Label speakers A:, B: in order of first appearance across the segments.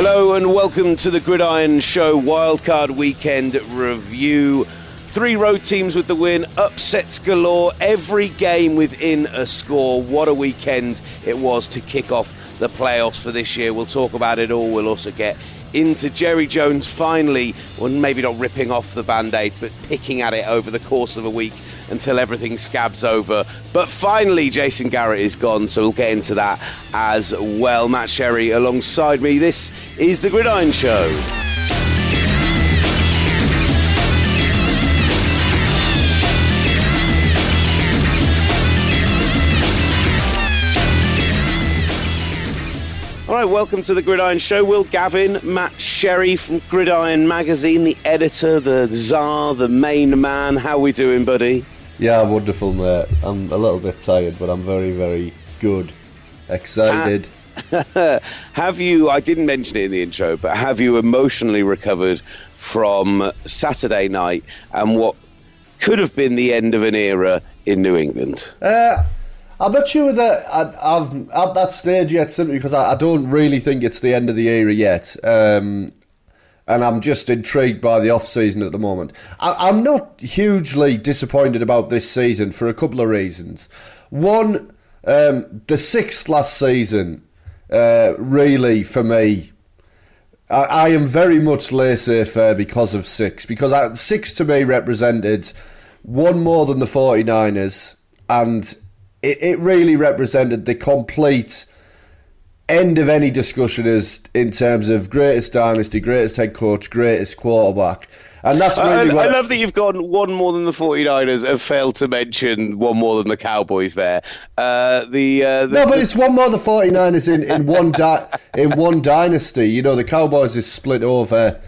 A: Hello and welcome to the Gridiron Show Wildcard Weekend Review. Three road teams with the win, upsets galore, every game within a score. What a weekend it was to kick off the playoffs for this year. We'll talk about it all. We'll also get into Jerry Jones finally, well, maybe not ripping off the band aid, but picking at it over the course of a week until everything scabs over. But finally, Jason Garrett is gone, so we'll get into that as well. Matt Sherry alongside me. This is The Gridiron Show. All right, welcome to the Gridiron Show. Will Gavin, Matt Sherry from Gridiron Magazine, the editor, the czar, the main man. How we doing, buddy?
B: Yeah, wonderful, mate. I'm a little bit tired, but I'm very, very good. Excited.
A: have you, I didn't mention it in the intro, but have you emotionally recovered from Saturday night and what could have been the end of an era in New England?
B: Uh, I'm not sure that I, am at that stage yet, simply because I, I, don't really think it's the end of the era yet. Um, and I'm just intrigued by the off season at the moment. I, am not hugely disappointed about this season for a couple of reasons. One, um, the sixth last season, uh, really for me, I, I am very much laissez faire because of six. Because I, six to me represented one more than the 49ers, and it, it really represented the complete end of any discussion is in terms of greatest dynasty, greatest head coach, greatest quarterback. And that's really
A: I, I love that you've gone one more than the 49ers and failed to mention one more than the Cowboys there. Uh, the, uh, the,
B: No, but it's one more than the 49ers in, in one di- in one dynasty. You know, the Cowboys is split over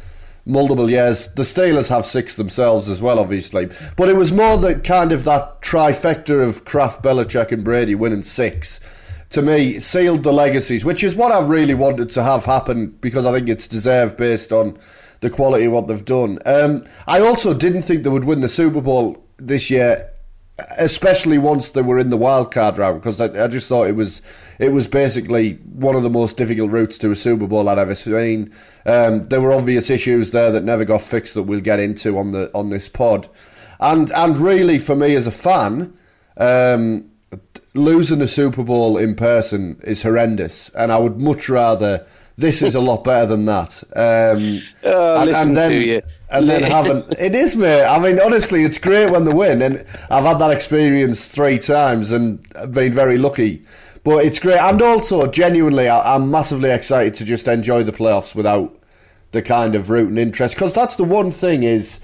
B: multiple years. The Steelers have six themselves as well, obviously. But it was more that kind of that trifecta of Kraft, Belichick, and Brady winning six. To me, sealed the legacies, which is what I really wanted to have happen because I think it's deserved based on the quality of what they've done. Um, I also didn't think they would win the Super Bowl this year especially once they were in the wild card round, because I, I, just thought it was it was basically one of the most difficult routes to a Super Bowl I'd ever seen. Um, there were obvious issues there that never got fixed that we'll get into on the on this pod, and and really for me as a fan, um, losing a Super Bowl in person is horrendous, and I would much rather. This is a lot better than that. Um,
A: oh, and, and then,
B: and then haven't. It is, mate. I mean, honestly, it's great when they win, and I've had that experience three times and been very lucky. But it's great, and also genuinely, I'm massively excited to just enjoy the playoffs without the kind of rooting interest because that's the one thing is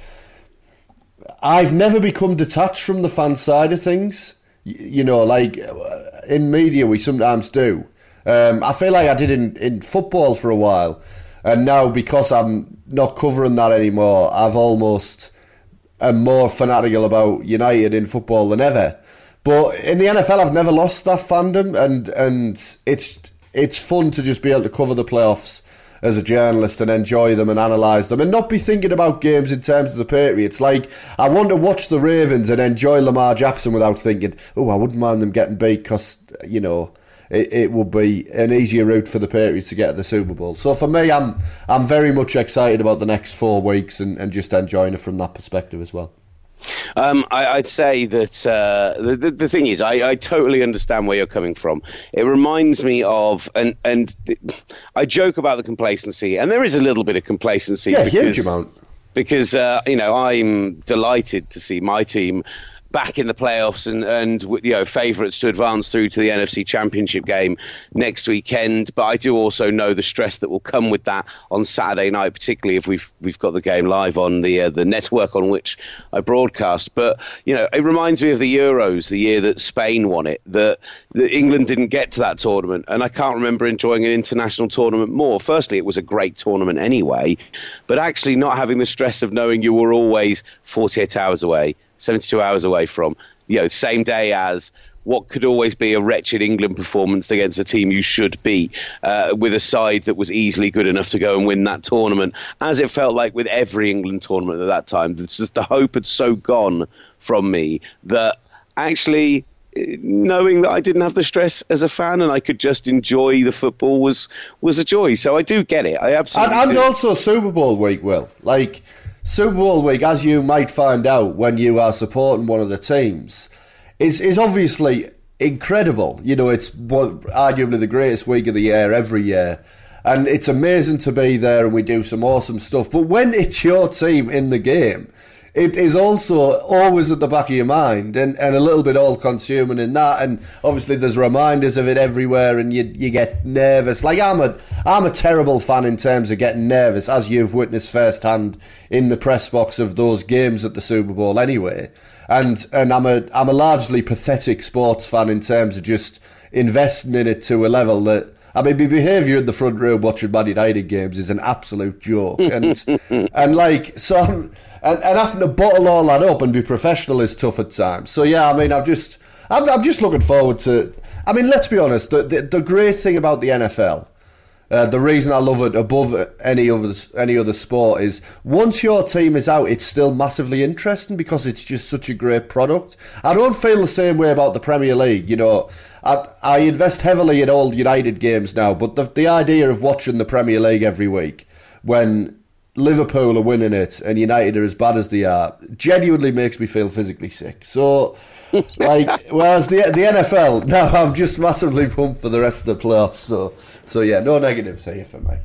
B: I've never become detached from the fan side of things. You know, like in media, we sometimes do. Um, I feel like I did in, in football for a while and now because I'm not covering that anymore, I've almost am more fanatical about United in football than ever. But in the NFL, I've never lost that fandom, and and it's it's fun to just be able to cover the playoffs as a journalist and enjoy them and analyse them and not be thinking about games in terms of the Patriots. Like, I want to watch the Ravens and enjoy Lamar Jackson without thinking, oh, I wouldn't mind them getting beat because, you know, it, it would be an easier route for the Patriots to get to the Super Bowl. So for me, I'm I'm very much excited about the next four weeks and, and just enjoying it from that perspective as well.
A: Um, I, would say that uh, the, the, the thing is, I, I, totally understand where you're coming from. It reminds me of, and and I joke about the complacency, and there is a little bit of complacency.
B: Yeah, because, huge amount.
A: Because uh, you know, I'm delighted to see my team back in the playoffs and and you know favourites to advance through to the NFC Championship game next weekend. But I do also know the stress that will come with that on Saturday night, particularly if we've we've got the game live on the uh, the network on which I broadcast. But you know, it reminds me of the Euros, the year that Spain won it. That, that England didn't get to that tournament, and I can't remember enjoying an international tournament more. Firstly, it was a great tournament anyway, but actually not having the stress of knowing you were always 48 hours away 72 hours away from, you know, same day as what could always be a wretched England performance against a team you should beat, uh, with a side that was easily good enough to go and win that tournament, as it felt like with every England tournament at that time. Just the hope had so gone from me that actually knowing that I didn't have the stress as a fan and I could just enjoy the football was was a joy. So I do get it. I absolutely
B: and, and also Super Bowl week, Will. Like Super Bowl week, as you might find out when you are supporting one of the teams, is is obviously incredible. You know, it's arguably the greatest week of the year every year. And it's amazing to be there and we do some awesome stuff. But when it's your team in the game, it is also always at the back of your mind and, and a little bit all consuming in that. And obviously, there's reminders of it everywhere, and you you get nervous. Like I'm a I'm a terrible fan in terms of getting nervous, as you've witnessed firsthand in the press box of those games at the Super Bowl, anyway. And and I'm a I'm a largely pathetic sports fan in terms of just investing in it to a level that. I mean, the behaviour in the front row watching Man United games is an absolute joke, and and like so, I'm, and, and having to bottle all that up and be professional is tough at times. So yeah, I mean, I'm just I'm, I'm just looking forward to. I mean, let's be honest. The the, the great thing about the NFL. Uh, the reason I love it above any other any other sport is once your team is out, it's still massively interesting because it's just such a great product. I don't feel the same way about the Premier League. You know, I, I invest heavily in all United games now, but the the idea of watching the Premier League every week when Liverpool are winning it and United are as bad as they are genuinely makes me feel physically sick. So, like, whereas the the NFL now, I'm just massively pumped for the rest of the playoffs. So, so yeah, no negatives here for me.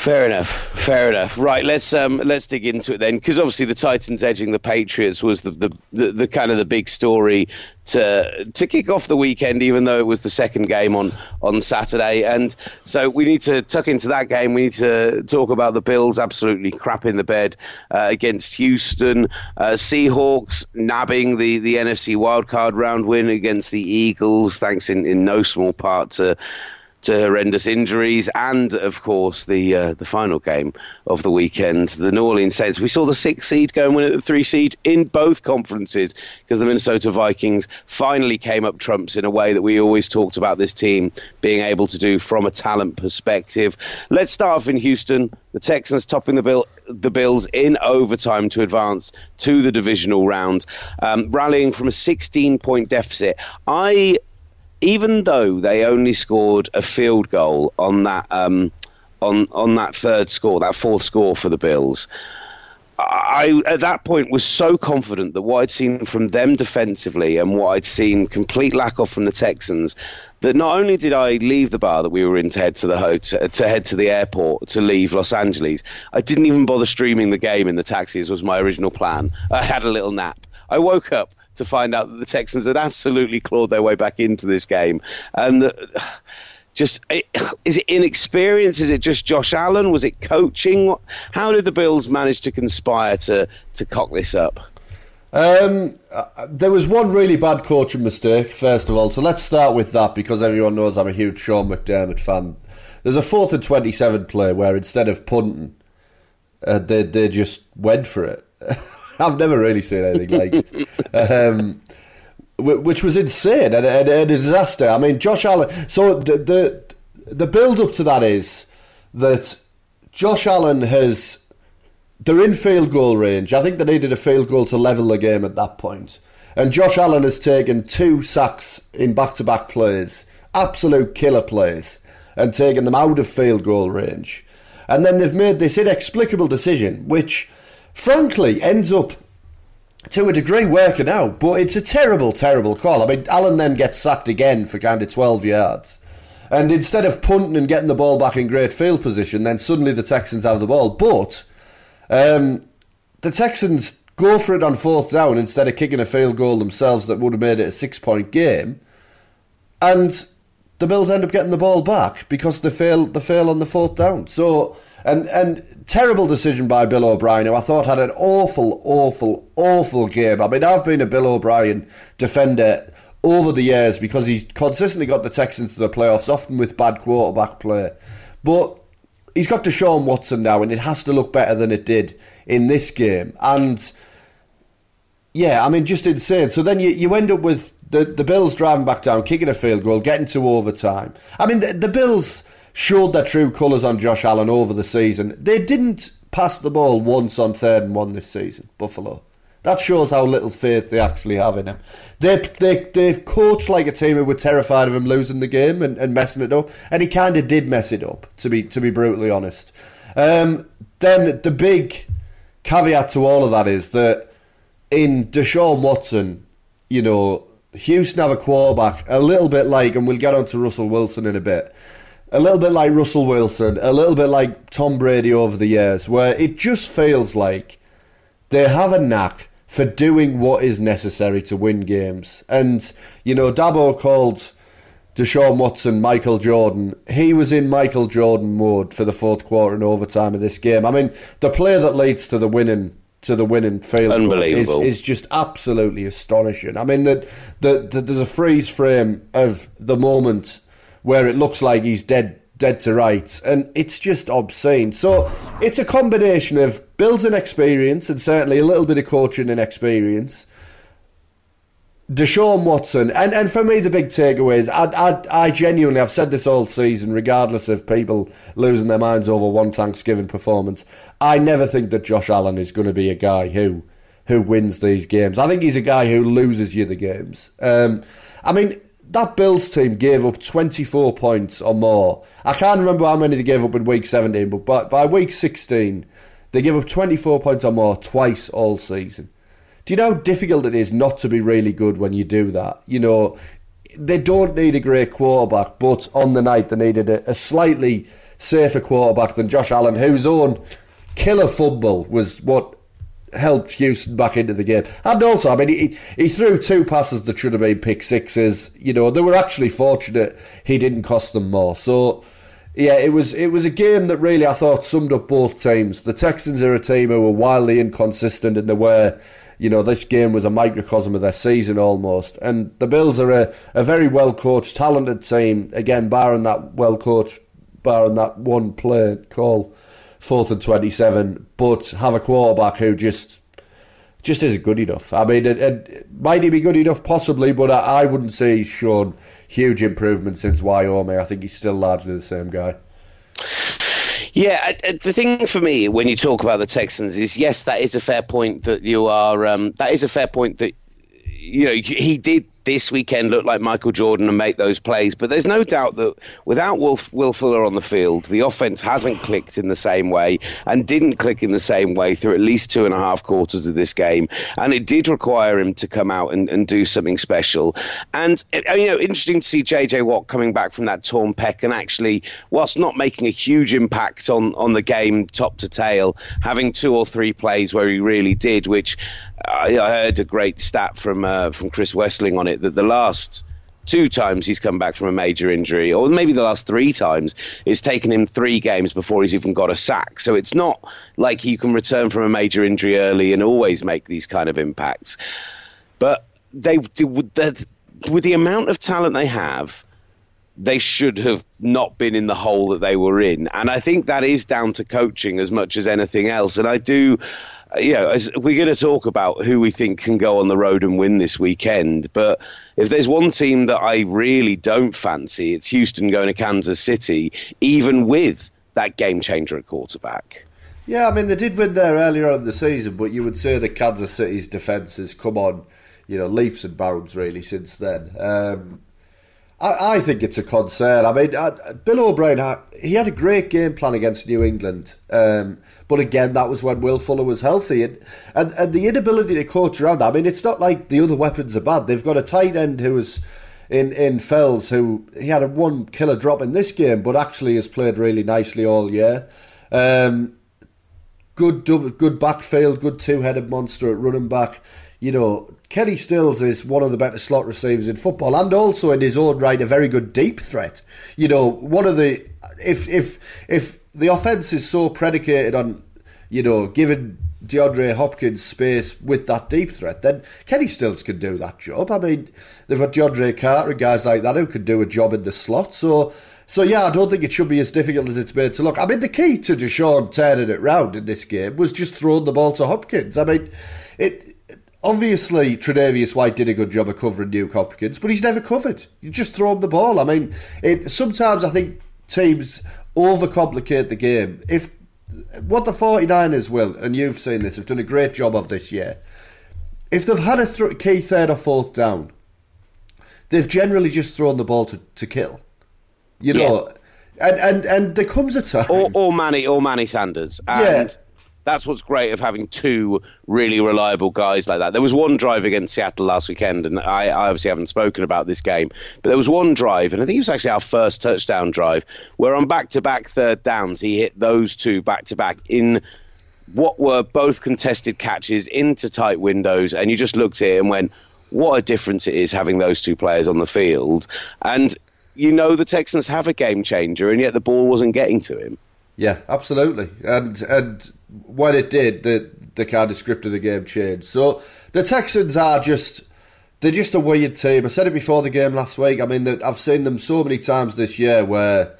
A: Fair enough. Fair enough. Right, let's um, let's dig into it then, because obviously the Titans edging the Patriots was the, the, the, the, kind of the big story to to kick off the weekend, even though it was the second game on on Saturday. And so we need to tuck into that game. We need to talk about the Bills absolutely crap in the bed uh, against Houston, uh, Seahawks nabbing the the NFC wildcard round win against the Eagles, thanks in in no small part to to horrendous injuries, and of course the uh, the final game of the weekend, the New Orleans Saints. We saw the six seed go and win at the three seed in both conferences because the Minnesota Vikings finally came up trumps in a way that we always talked about this team being able to do from a talent perspective. Let's start off in Houston. The Texans topping the bill the Bills in overtime to advance to the divisional round, um, rallying from a 16 point deficit. I even though they only scored a field goal on that um, on on that third score, that fourth score for the Bills. I at that point was so confident that what I'd seen from them defensively and what I'd seen complete lack of from the Texans that not only did I leave the bar that we were in to head to the hotel, to head to the airport to leave Los Angeles, I didn't even bother streaming the game in the taxis was my original plan. I had a little nap. I woke up to find out that the Texans had absolutely clawed their way back into this game. And the, just is it inexperience? Is it just Josh Allen? Was it coaching? How did the Bills manage to conspire to to cock this up?
B: Um, uh, there was one really bad coaching mistake, first of all. So let's start with that because everyone knows I'm a huge Sean McDermott fan. There's a fourth and 27 play where instead of punting, uh, they, they just went for it. I've never really seen anything like it. Um, which was insane and, a disaster. I mean, Josh Allen. So the the, the build up to that is that Josh Allen has. They're in field goal range. I think they needed a field goal to level the game at that point. And Josh Allen has taken two sacks in back to back plays, absolute killer plays, and taken them out of field goal range. And then they've made this inexplicable decision, which frankly ends up to a degree working out, but it's a terrible, terrible call. I mean, Allen then gets sacked again for kind of 12 yards. And instead of punting and getting the ball back in great field position, then suddenly the Texans have the ball. But um, the Texans go for it on fourth down instead of kicking a field goal themselves that would have made it a six point game. And the Bills end up getting the ball back because they fail, they fail on the fourth down. So and and terrible decision by Bill O'Brien, who I thought had an awful, awful, awful game. I mean, I've been a Bill O'Brien defender over the years because he's consistently got the Texans to the playoffs, often with bad quarterback play. But he's got to Deshaun Watson now, and it has to look better than it did in this game. And yeah, I mean, just insane. So then you, you end up with the, the Bills driving back down, kicking a field goal, getting to overtime. I mean, the, the Bills showed their true colours on Josh Allen over the season. They didn't pass the ball once on third and one this season, Buffalo. That shows how little faith they actually have in him. They they they coach like a team who were terrified of him losing the game and, and messing it up, and he kind of did mess it up. To be to be brutally honest. Um, then the big caveat to all of that is that in Deshaun Watson, you know, Houston have a quarterback a little bit like, and we'll get on to Russell Wilson in a bit a little bit like Russell Wilson, a little bit like Tom Brady over the years, where it just feels like they have a knack for doing what is necessary to win games. And, you know, Dabo called Deshaun Watson Michael Jordan. He was in Michael Jordan mode for the fourth quarter and overtime of this game. I mean, the play that leads to the winning to the winning field is, is just absolutely astonishing. I mean, that the, the, there's a freeze frame of the moment where it looks like he's dead dead to rights, and it's just obscene. So it's a combination of Bills and experience, and certainly a little bit of coaching and experience. Deshaun Watson, and, and for me, the big takeaway is I, I, I genuinely, I've said this all season, regardless of people losing their minds over one Thanksgiving performance, I never think that Josh Allen is going to be a guy who who wins these games. I think he's a guy who loses you the games. Um, I mean, that Bills team gave up 24 points or more. I can't remember how many they gave up in week 17, but by, by week 16, they gave up 24 points or more twice all season. Do you know how difficult it is not to be really good when you do that? You know, they don't need a great quarterback, but on the night they needed a, a slightly safer quarterback than Josh Allen, whose own killer fumble was what helped Houston back into the game. And also, I mean, he, he threw two passes that should have been pick sixes. You know, they were actually fortunate he didn't cost them more. So, yeah, it was it was a game that really I thought summed up both teams. The Texans are a team who were wildly inconsistent in the way, you know, this game was a microcosm of their season almost. And the Bills are a, a very well coached, talented team. Again, barring that well coached, barring that one play call fourth and 27, but have a quarterback who just just isn't good enough. I mean, it, it, might he be good enough? Possibly, but I, I wouldn't say he's shown huge improvement since Wyoming. I think he's still largely the same guy.
A: Yeah, the thing for me when you talk about the Texans is yes, that is a fair point that you are. Um, that is a fair point that you know he did this weekend look like Michael Jordan and make those plays. But there's no doubt that without Wolf, Will Fuller on the field, the offense hasn't clicked in the same way and didn't click in the same way through at least two and a half quarters of this game. And it did require him to come out and, and do something special. And, uh, you know, interesting to see JJ Watt coming back from that torn pec and actually, whilst not making a huge impact on, on the game top to tail, having two or three plays where he really did, which I, I heard a great stat from uh, from Chris Wesseling on it that the last two times he's come back from a major injury, or maybe the last three times, it's taken him three games before he's even got a sack. So it's not like he can return from a major injury early and always make these kind of impacts. But they with the, with the amount of talent they have, they should have not been in the hole that they were in. And I think that is down to coaching as much as anything else. And I do you know, we're going to talk about who we think can go on the road and win this weekend, but if there's one team that I really don't fancy, it's Houston going to Kansas City, even with that game changer at quarterback.
B: Yeah, I mean they did win there earlier on in the season, but you would say that Kansas City's defence has come on, you know, leaps and bounds really since then. Um, I, I, think it's a concern. I mean, uh, Bill O'Brien, he had a great game plan against New England. Um, but again, that was when Will Fuller was healthy. And, and, and the inability to coach around that, I mean, it's not like the other weapons are bad. They've got a tight end who was in, in Fells who he had a one killer drop in this game, but actually has played really nicely all year. Um, good double, good backfield, good two headed monster at running back. You know, Kenny Stills is one of the better slot receivers in football, and also in his own right, a very good deep threat. You know, one of the if if if the offense is so predicated on, you know, giving DeAndre Hopkins space with that deep threat, then Kenny Stills can do that job. I mean, they've got DeAndre Carter and guys like that who could do a job in the slot. So, so yeah, I don't think it should be as difficult as it's made to look. I mean, the key to Deshaun turning it round in this game was just throwing the ball to Hopkins. I mean, it. Obviously, Tre'Davious White did a good job of covering Nuk Hopkins, but he's never covered. You just throw him the ball. I mean, it, sometimes I think teams overcomplicate the game. If what the 49ers will, and you've seen this, have done a great job of this year. if they've had a th- key third or fourth down, they've generally just thrown the ball to, Kittle. You know, yeah. and, and and there comes a time,
A: or, or Manny, or Manny Sanders, and yeah. That's what's great of having two really reliable guys like that. There was one drive against Seattle last weekend, and I, I obviously haven't spoken about this game, but there was one drive, and I think it was actually our first touchdown drive, where on back-to-back third downs he hit those two back-to-back in what were both contested catches into tight windows, and you just looked at it and went, what a difference it is having those two players on the field. And you know the Texans have a game changer, and yet the ball wasn't getting to him.
B: Yeah, absolutely. And and when it did, the the kind of script of the game changed. So the Texans are just they're just a weird team. I said it before the game last week. I mean, I've seen them so many times this year where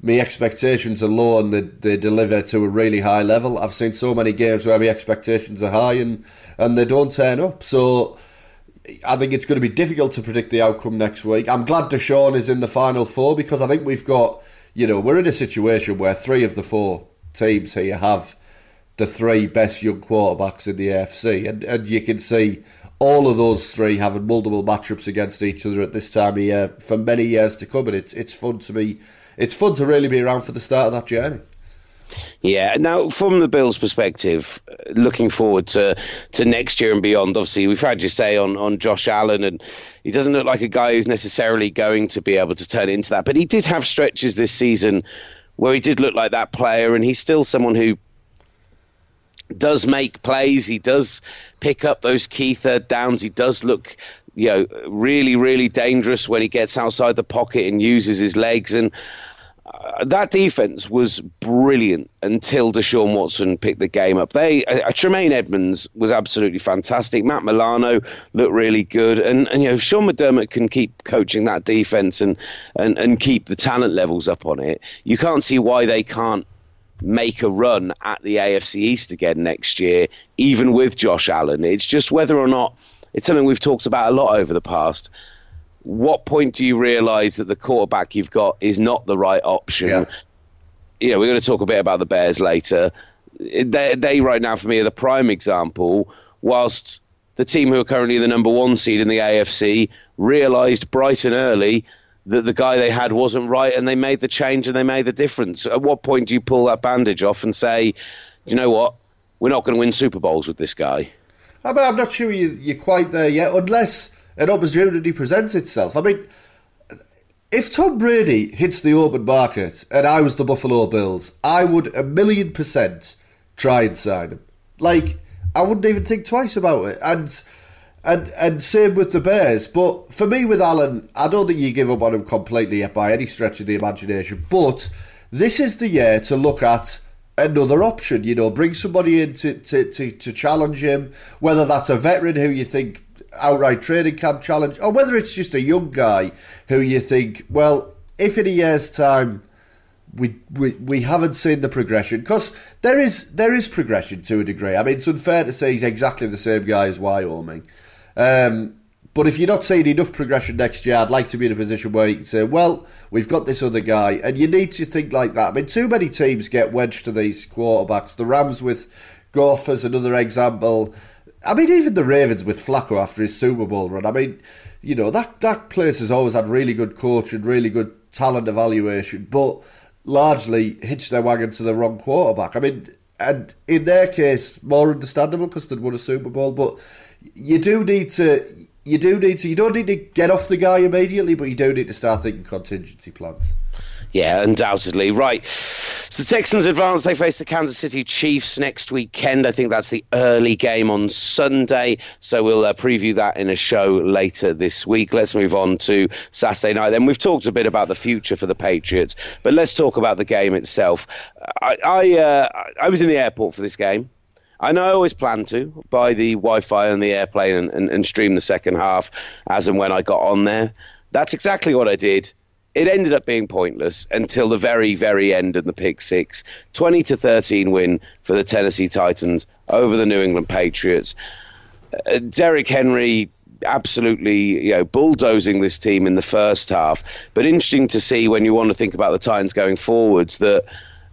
B: my expectations are low and they, they deliver to a really high level. I've seen so many games where my expectations are high and, and they don't turn up. So I think it's going to be difficult to predict the outcome next week. I'm glad Deshaun is in the final four because I think we've got, you know, we're in a situation where three of the four teams here have the three best young quarterbacks in the AFC. And, and you can see all of those three having multiple matchups against each other at this time of year for many years to come. And it's, it's fun to be it's fun to really be around for the start of that journey.
A: Yeah. Now, from the Bills' perspective, looking forward to, to next year and beyond. Obviously, we've had you say on, on Josh Allen, and he doesn't look like a guy who's necessarily going to be able to turn into that. But he did have stretches this season where he did look like that player, and he's still someone who does make plays. He does pick up those key third downs. He does look you know, really, really dangerous when he gets outside the pocket and uses his legs. And uh, that defense was brilliant until Deshaun Watson picked the game up. They uh, Tremaine Edmunds was absolutely fantastic. Matt Milano looked really good, and and you know if Sean McDermott can keep coaching that defense and and and keep the talent levels up on it, you can't see why they can't make a run at the AFC East again next year, even with Josh Allen. It's just whether or not it's something we've talked about a lot over the past. What point do you realise that the quarterback you've got is not the right option? Yeah. You know, we're going to talk a bit about the Bears later. They, they right now, for me, are the prime example. Whilst the team who are currently the number one seed in the AFC realised bright and early that the guy they had wasn't right, and they made the change and they made the difference. At what point do you pull that bandage off and say, you know what, we're not going to win Super Bowls with this guy?
B: I mean, I'm not sure you, you're quite there yet, unless an opportunity presents itself. I mean, if Tom Brady hits the open market and I was the Buffalo Bills, I would a million percent try and sign him. Like, I wouldn't even think twice about it. And and and same with the Bears. But for me, with Allen, I don't think you give up on him completely by any stretch of the imagination. But this is the year to look at another option. You know, bring somebody in to, to, to, to, challenge him, whether that's a veteran who you think outright training camp challenge, or whether it's just a young guy who you think, well, if in a year's time we we, we haven't seen the progression, because there is there is progression to a degree. I mean, it's unfair to say he's exactly the same guy as Wyoming. Um, but if you're not seeing enough progression next year, I'd like to be in a position where you can say, well, we've got this other guy. And you need to think like that. I mean, too many teams get wedged to these quarterbacks. The Rams with Goff as another example. I mean, even the Ravens with Flacco after his Super Bowl run. I mean, you know, that, that place has always had really good coaching, really good talent evaluation, but largely hitched their wagon to the wrong quarterback. I mean, and in their case, more understandable because they'd won a Super Bowl, but you do need to you do need to. You don't need to get off the guy immediately, but you do need to start thinking contingency plans.
A: Yeah, undoubtedly. Right. So the Texans advance. They face the Kansas City Chiefs next weekend. I think that's the early game on Sunday. So we'll uh, preview that in a show later this week. Let's move on to Saturday night. Then we've talked a bit about the future for the Patriots, but let's talk about the game itself. I I, uh, I was in the airport for this game. I know I always plan to buy the Wi-Fi and the airplane and, and, and stream the second half as and when I got on there. That's exactly what I did. It ended up being pointless until the very, very end of the pick six. 20 to 13 win for the Tennessee Titans over the New England Patriots. Uh, Derrick Henry absolutely you know bulldozing this team in the first half but interesting to see when you want to think about the Titans going forwards that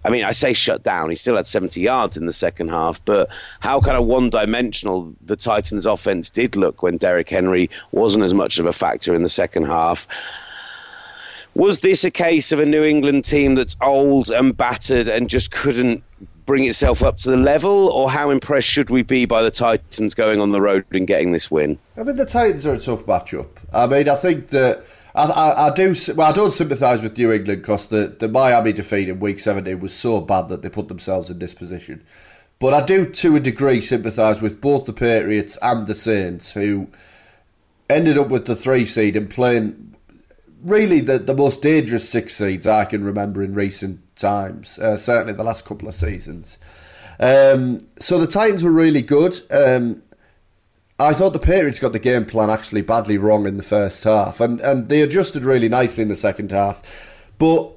A: I mean, I say shut down. He still had 70 yards in the second half, but how kind of one dimensional the Titans' offense did look when Derrick Henry wasn't as much of a factor in the second half. Was this a case of a New England team that's old and battered and just couldn't bring itself up to the level, or how impressed should we be by the Titans going on the road and getting this win?
B: I mean, the Titans are a tough matchup. I mean, I think that I, I, do. Well, I don't sympathise with New England because the, the Miami defeat in Week 17 was so bad that they put themselves in this position. But I do, to a degree, sympathise with both the Patriots and the Saints, who ended up with the three seed and playing really the, the most dangerous six seeds I can remember in recent times, uh, certainly the last couple of seasons. Um, so the Titans were really good. Um, I thought the Patriots got the game plan actually badly wrong in the first half, and, and they adjusted really nicely in the second half. But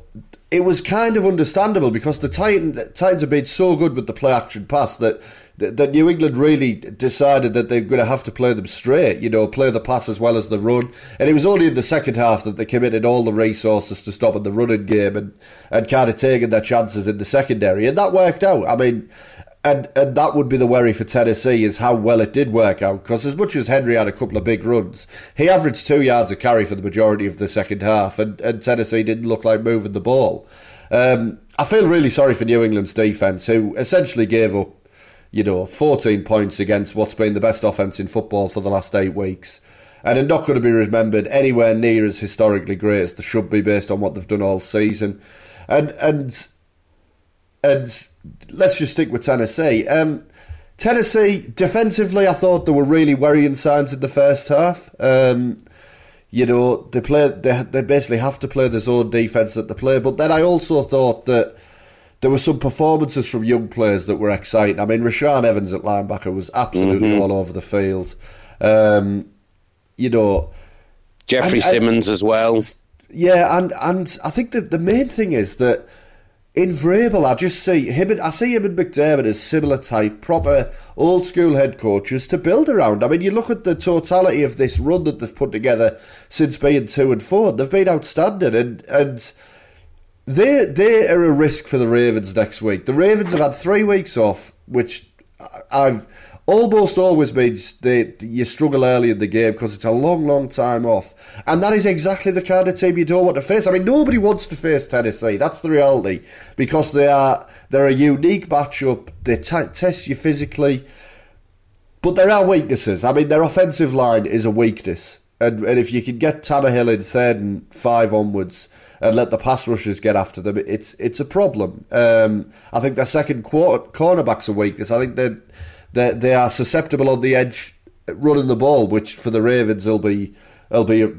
B: it was kind of understandable because the Titans, Titans have been so good with the play action pass that that New England really decided that they're going to have to play them straight, you know, play the pass as well as the run. And it was only in the second half that they committed all the resources to stopping the running game and, and kind of taking their chances in the secondary. And that worked out. I mean, and and that would be the worry for Tennessee is how well it did work out. Because as much as Henry had a couple of big runs, he averaged two yards a carry for the majority of the second half, and, and Tennessee didn't look like moving the ball. Um, I feel really sorry for New England's defense, who essentially gave up you know, 14 points against what's been the best offence in football for the last eight weeks. And they're not going to be remembered anywhere near as historically great as they should be based on what they've done all season. And and and let's just stick with Tennessee. Um, Tennessee defensively, I thought there were really worrying signs in the first half. Um, you know, they play they they basically have to play the zone defense that they play. But then I also thought that there were some performances from young players that were exciting. I mean, Rashaan Evans at linebacker was absolutely mm-hmm. all over the field. Um, you know,
A: Jeffrey and, Simmons and, as well.
B: Yeah, and and I think that the main thing is that in Vrabel, I just see him. And, I see him and McDermott as similar type, proper old school head coaches to build around. I mean, you look at the totality of this run that they've put together since being two and four. They've been outstanding, and and they they are a risk for the Ravens next week. The Ravens have had three weeks off, which I've almost always means they you struggle early in the game because it's a long, long time off, and that is exactly the kind of team you don't want to face. I mean, nobody wants to face Tennessee. That's the reality because they are they're a unique matchup. They t- test you physically, but there are weaknesses. I mean, their offensive line is a weakness, and and if you can get Tannehill in third and five onwards and let the pass rushers get after them, it's it's a problem. Um, I think their second quarter, cornerback's a weakness. I think that they, they are susceptible on the edge running the ball, which for the Ravens will be will be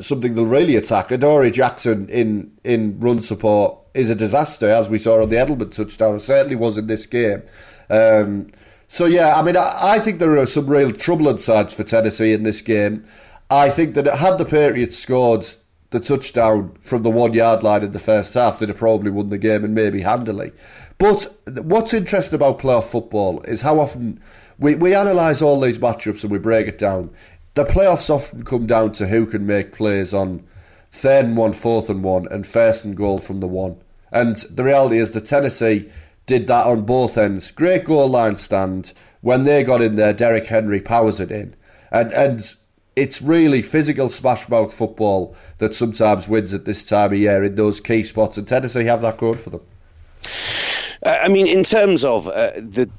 B: something they'll really attack. Adoree Jackson in in run support is a disaster, as we saw on the Edelman touchdown. It certainly was in this game. Um, so yeah, I mean, I, I, think there are some real troubling sides for Tennessee in this game. I think that had the Patriots scored the touchdown from the one yard line in the first half, they'd have probably won the game and maybe handily. But what's interesting about playoff football is how often we, we analyse all these matchups and we break it down. The playoffs often come down to who can make plays on third and one, fourth and one, and first and goal from the one. And the reality is that Tennessee did that on both ends. Great goal line stand. When they got in there, Derrick Henry powers it in. And and it's really physical smash mouth football that sometimes wins at this time of year in those key spots, and Tennessee have that going for them.
A: I mean, in terms of uh, the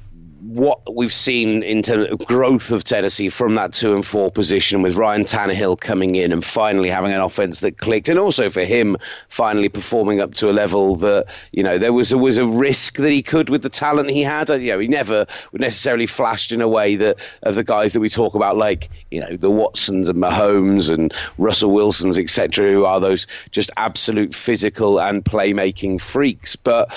A: what we've seen in terms of growth of Tennessee from that two and four position with Ryan Tannehill coming in and finally having an offense that clicked, and also for him finally performing up to a level that you know there was a, was a risk that he could with the talent he had. You know, he never necessarily flashed in a way that of the guys that we talk about, like you know the Watsons and Mahomes and Russell Wilsons, etc., who are those just absolute physical and playmaking freaks, but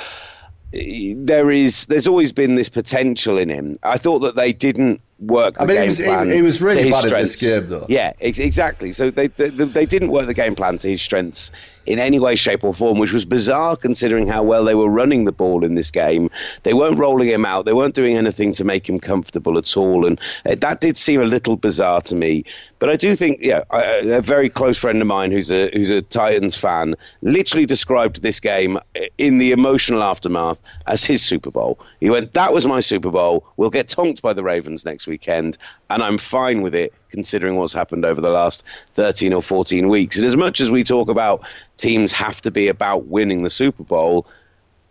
A: there is there's always been this potential in him. I thought that they didn't work the I mean, game
B: it was,
A: plan.
B: He, was really
A: bad
B: strengths.
A: in
B: this game, though.
A: Yeah, ex- exactly. So they, they they didn't work the game plan to his strengths in any way, shape, or form, which was bizarre considering how well they were running the ball in this game. They weren't rolling him out. They weren't doing anything to make him comfortable at all, and uh, that did seem a little bizarre to me. But I do think, yeah, a very close friend of mine who's a who's a Titans fan literally described this game in the emotional aftermath as his Super Bowl. He went, "That was my Super Bowl. We'll get tonked by the Ravens next weekend, and I'm fine with it." considering what's happened over the last 13 or 14 weeks. And as much as we talk about teams have to be about winning the Super Bowl,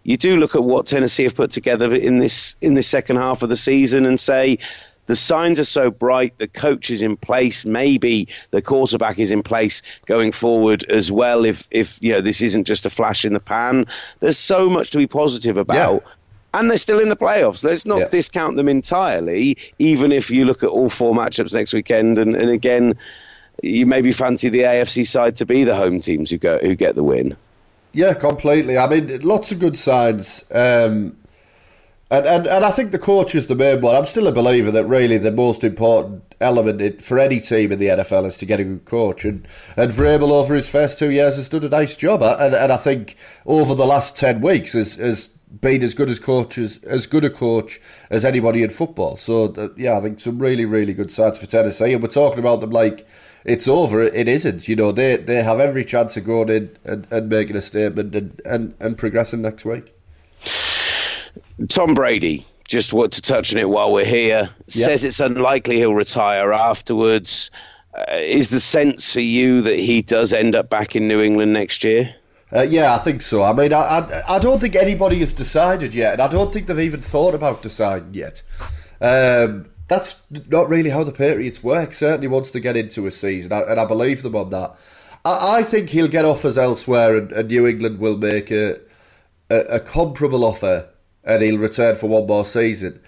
A: you do look at what Tennessee have put together in this in this second half of the season and say the signs are so bright, the coach is in place, maybe the quarterback is in place going forward as well. If if you know this isn't just a flash in the pan, there's so much to be positive about. Yeah. And they're still in the playoffs. Let's not yeah. discount them entirely, even if you look at all four matchups next weekend. And, and again, you maybe fancy the AFC side to be the home teams who go who get the win.
B: Yeah, completely. I mean, lots of good signs. Um, and, and and I think the coach is the main one. I'm still a believer that really the most important element for any team in the NFL is to get a good coach. And and Vrabel over his first two years has done a nice job. And and I think over the last ten weeks has has been as good as coaches as good a coach as anybody in football. So uh, yeah, I think some really really good signs for Tennessee. And we're talking about them like it's over. It isn't. You know they they have every chance of going in and, and making a statement and, and and progressing next week.
A: Tom Brady, just want to touch on it while we're here, yep. says it's unlikely he'll retire afterwards. Uh, is the sense for you that he does end up back in New England next year?
B: Uh, yeah, I think so. I mean, I, I, I, don't think anybody has decided yet, and I don't think they've even thought about deciding yet. Um, that's not really how the Patriots work. Certainly wants to get into a season, and I believe them on that. I, I think he'll get offers elsewhere, and, and New England will make a, a, a comparable offer and he'll return for one more season.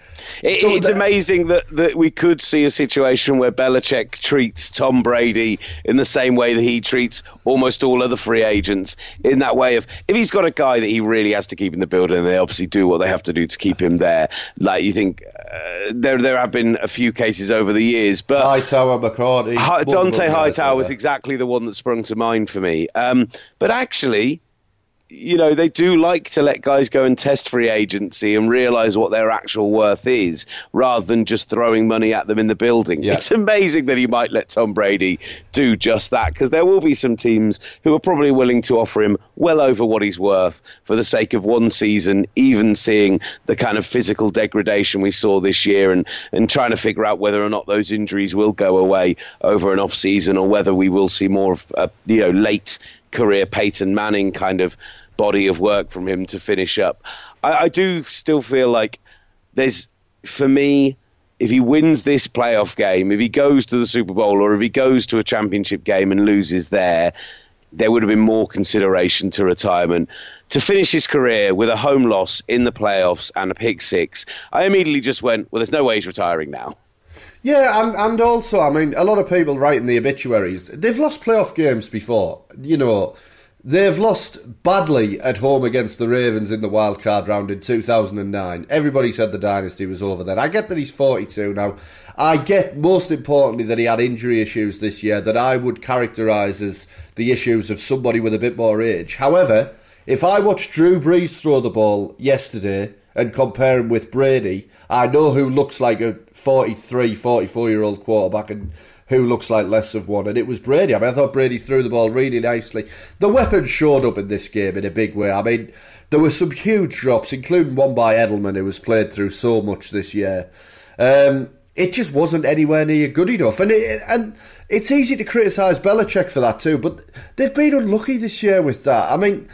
A: It, it's amazing that, that we could see a situation where Belichick treats Tom Brady in the same way that he treats almost all other free agents. In that way of if he's got a guy that he really has to keep in the building, they obviously do what they have to do to keep him there. Like you think uh, there there have been a few cases over the years, but
B: Hightower, McCourty,
A: Hi, Dont'a Hightower was exactly the one that sprung to mind for me. Um, but actually you know, they do like to let guys go and test free agency and realize what their actual worth is rather than just throwing money at them in the building. Yeah. It's amazing that he might let Tom Brady do just that because there will be some teams who are probably willing to offer him well over what he's worth for the sake of one season, even seeing the kind of physical degradation we saw this year and, and trying to figure out whether or not those injuries will go away over an off season or whether we will see more of a you know late career Peyton Manning kind of body of work from him to finish up. I, I do still feel like there's, for me, if he wins this playoff game, if he goes to the Super Bowl or if he goes to a championship game and loses there, there would have been more consideration to retirement. To finish his career with a home loss in the playoffs and a pick six, I immediately just went, well, there's no way he's retiring now.
B: Yeah, and, and also, I mean, a lot of people write in the obituaries, they've lost playoff games before. You know, They've lost badly at home against the Ravens in the wildcard round in 2009. Everybody said the dynasty was over then. I get that he's 42 now. I get, most importantly, that he had injury issues this year that I would characterise as the issues of somebody with a bit more age. However, if I watched Drew Brees throw the ball yesterday and compare him with Brady, I know who looks like a 43, 44 year old quarterback and who looks like less of one, and it was Brady. I mean, I thought Brady threw the ball really nicely. The weapons showed up in this game in a big way. I mean, there were some huge drops, including one by Edelman, who was played through so much this year. Um, it just wasn't anywhere near good enough, and it, and it's easy to criticise Belichick for that too. But they've been unlucky this year with that. I mean.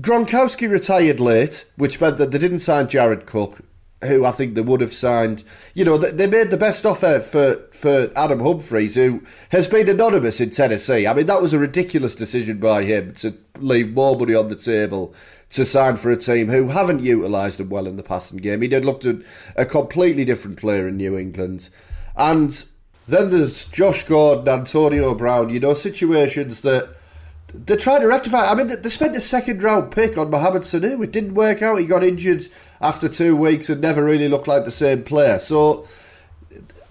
B: Gronkowski retired late, which meant that they didn't sign Jared Cook who I think they would have signed. You know, they made the best offer for, for Adam Humphries, who has been anonymous in Tennessee. I mean, that was a ridiculous decision by him to leave more money on the table to sign for a team who haven't utilised him well in the passing game. He did look at a completely different player in New England. And then there's Josh Gordon, Antonio Brown, you know, situations that they're trying to rectify. I mean, they spent a second round pick on Mohamed Sanu. It didn't work out. He got injured after two weeks and never really looked like the same player. So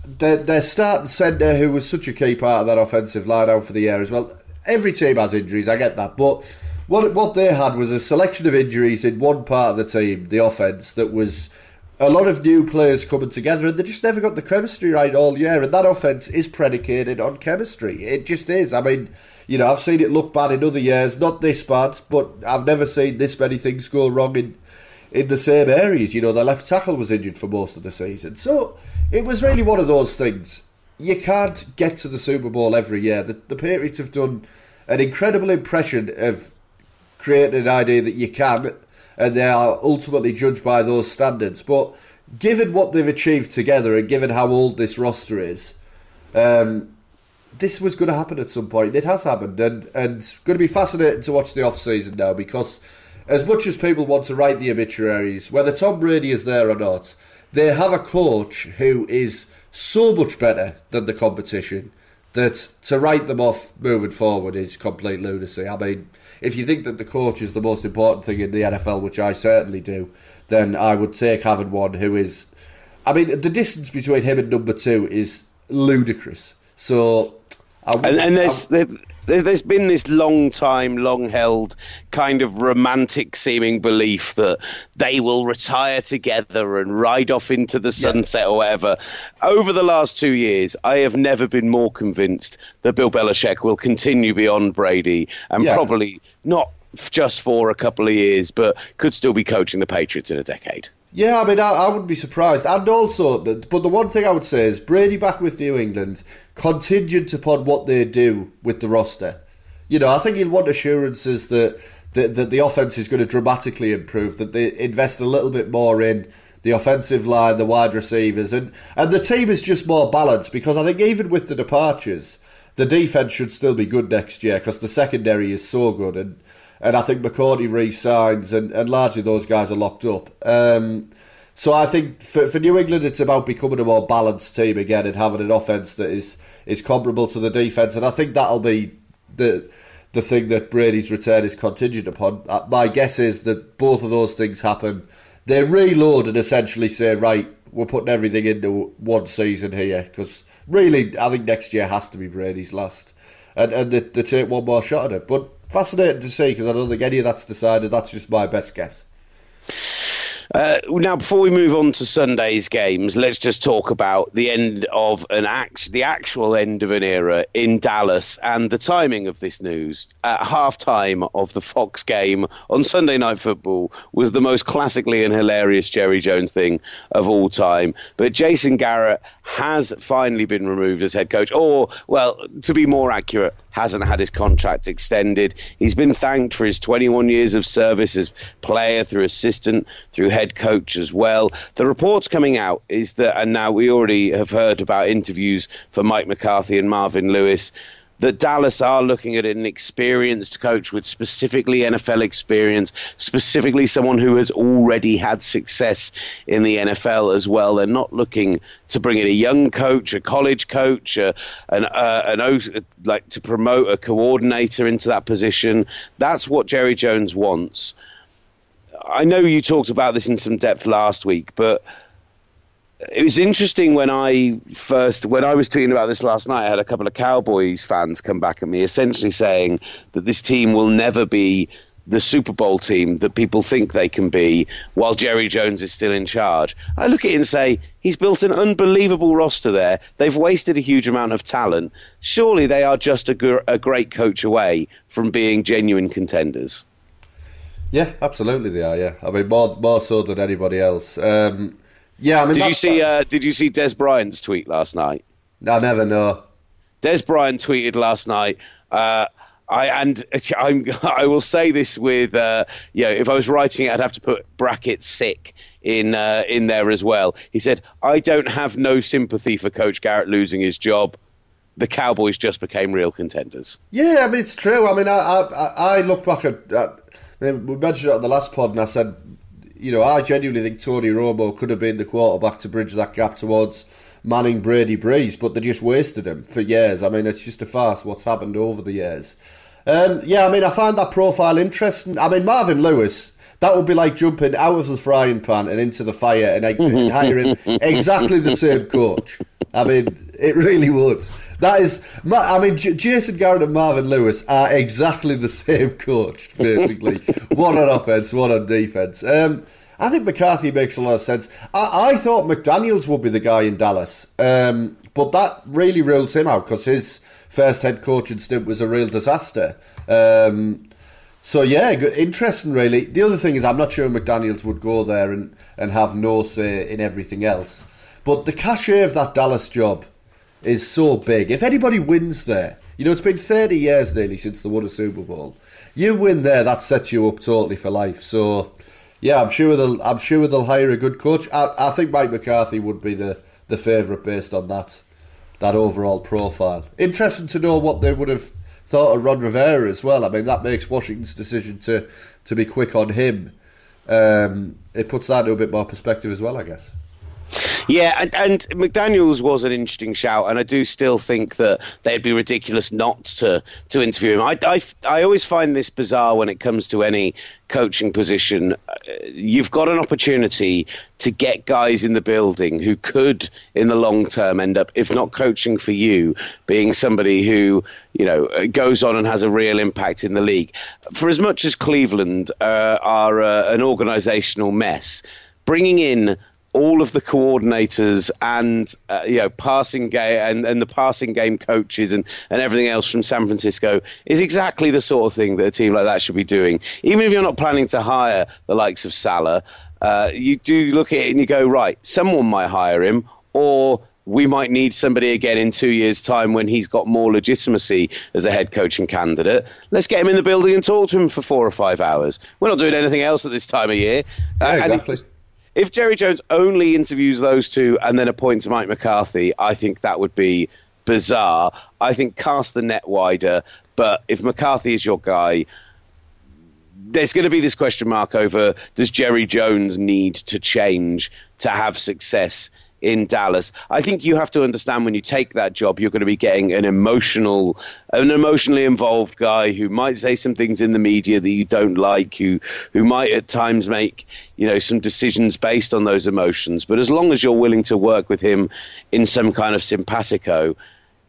B: their, their starting centre, who was such a key part of that offensive line out for the year as well. Every team has injuries, I get that, but what what they had was a selection of injuries in one part of the team, the offense, that was a lot of new players coming together, and they just never got the chemistry right all year. And that offense is predicated on chemistry. It just is. I mean, you know, I've seen it look bad in other years, not this bad, but I've never seen this many things go wrong in in the same areas. You know, the left tackle was injured for most of the season, so it was really one of those things. You can't get to the Super Bowl every year. The, the Patriots have done an incredible impression of creating an idea that you can and they are ultimately judged by those standards. But given what they've achieved together and given how old this roster is, um, this was going to happen at some point. It has happened, and and it's going to be fascinating to watch the off season now because as much as people want to write the obituaries, whether Tom Brady is there or not, they have a coach who is so much better than the competition that to write them off moving forward is complete lunacy. I mean if you think that the coach is the most important thing in the NFL, which I certainly do, then I would take having one who is. I mean, the distance between him and number two is ludicrous. So,
A: and, and, there's there's been this long time, long held kind of romantic seeming belief that they will retire together and ride off into the sunset yeah. or whatever. Over the last two years, I have never been more convinced that Bill Belichick will continue beyond Brady and yeah. probably not just for a couple of years, but could still be coaching the Patriots in a decade.
B: Yeah, I mean, I, I wouldn't be surprised. And also, but the one thing I would say is Brady back with New England, contingent upon what they do with the roster. You know, I think he'll want assurances that, that, that the offense is going to dramatically improve, that they invest a little bit more in the offensive line, the wide receivers, and, and the team is just more balanced because I think even with the departures, the defense should still be good next year because the secondary is so good. And and I think McCourty re-signs, and, and largely those guys are locked up. Um, so I think for, for New England, it's about becoming a more balanced team again and having an offense that is is comparable to the defense, and I think that'll be the the thing that Brady's return is contingent upon. Uh, my guess is that both of those things happen. They reload and essentially say, right, we're putting everything into one season here because really, I think next year has to be Brady's last, and and they, they take one more shot at it, but fascinating to see because I don't think any of that's decided. That's just my best guess.
A: Uh, now, before we move on to Sunday's games, let's just talk about the end of an act, the actual end of an era in Dallas, and the timing of this news. At halftime of the Fox game on Sunday Night Football was the most classically and hilarious Jerry Jones thing of all time. But Jason Garrett has finally been removed as head coach, or, well, to be more accurate, hasn't had his contract extended. He's been thanked for his 21 years of service as player, through assistant, through head coach as well. The reports coming out is that, and now we already have heard about interviews for Mike McCarthy and Marvin Lewis that Dallas are looking at an experienced coach with specifically NFL experience, specifically someone who has already had success in the NFL as well. They're not looking to bring in a young coach, a college coach, uh, an, uh, an like to promote a coordinator into that position. That's what Jerry Jones wants. I know you talked about this in some depth last week, but it was interesting when I first when I was tweeting about this last night. I had a couple of Cowboys fans come back at me, essentially saying that this team will never be the Super Bowl team that people think they can be while Jerry Jones is still in charge. I look at it and say he's built an unbelievable roster there. They've wasted a huge amount of talent. Surely they are just a, gr- a great coach away from being genuine contenders.
B: Yeah, absolutely they are. Yeah, I mean more more so than anybody else. Um, yeah, I mean,
A: did you see? Uh, did you see Dez Bryant's tweet last night?
B: I never know.
A: Dez Bryant tweeted last night. Uh, I and I'm, I will say this with uh, you know if I was writing it I'd have to put brackets sick in uh, in there as well. He said I don't have no sympathy for Coach Garrett losing his job. The Cowboys just became real contenders.
B: Yeah, I mean it's true. I mean I I, I look back at, at we mentioned it on the last pod and I said you know, I genuinely think Tony Romo could have been the quarterback to bridge that gap towards Manning, Brady, Brees, but they just wasted him for years. I mean, it's just a farce what's happened over the years. Um, yeah, I mean, I find that profile interesting. I mean, Marvin Lewis, that would be like jumping out of the frying pan and into the fire and, and hiring exactly the same coach. I mean, it really would. That is, I mean, Jason Garrett and Marvin Lewis are exactly the same coach, basically. one on offense, one on defense. Um, I think McCarthy makes a lot of sense. I, I thought McDaniels would be the guy in Dallas, um, but that really rules him out because his first head coaching stint was a real disaster. Um, so yeah, interesting really. The other thing is, I'm not sure McDaniels would go there and, and have no say in everything else. But the cachet of that Dallas job is so big. If anybody wins there, you know, it's been 30 years nearly since they won a Super Bowl. You win there, that sets you up totally for life. So, yeah, I'm sure they'll. I'm sure they'll hire a good coach. I, I think Mike McCarthy would be the, the favourite based on that that overall profile. Interesting to know what they would have thought of Ron Rivera as well. I mean, that makes Washington's decision to to be quick on him. Um, it puts that into a bit more perspective as well, I guess.
A: Yeah, and, and, McDaniels was an interesting shout, and I do still think that they'd be ridiculous not to to interview him. I, I, I always find this bizarre when it comes to any coaching position. Uh, you've got an opportunity to get guys in the building who could, in the long term, end up, if not coaching for you, being somebody who you know goes on and has a real impact in the league. For as much as Cleveland uh, are uh, an organisational mess, bringing in all of the coordinators and uh, you know passing game and, and the passing game coaches and, and everything else from San Francisco is exactly the sort of thing that a team like that should be doing. Even if you're not planning to hire the likes of Salah, uh, you do look at it and you go, right, someone might hire him, or we might need somebody again in two years' time when he's got more legitimacy as a head coaching candidate. Let's get him in the building and talk to him for four or five hours. We're not doing anything else at this time of year.
B: Uh, yeah, exactly
A: if Jerry Jones only interviews those two and then appoints Mike McCarthy, I think that would be bizarre. I think cast the net wider. But if McCarthy is your guy, there's going to be this question mark over does Jerry Jones need to change to have success in Dallas. I think you have to understand when you take that job, you're going to be getting an emotional, an emotionally involved guy who might say some things in the media that you don't like, who who might at times make you know some decisions based on those emotions. But as long as you're willing to work with him in some kind of simpatico,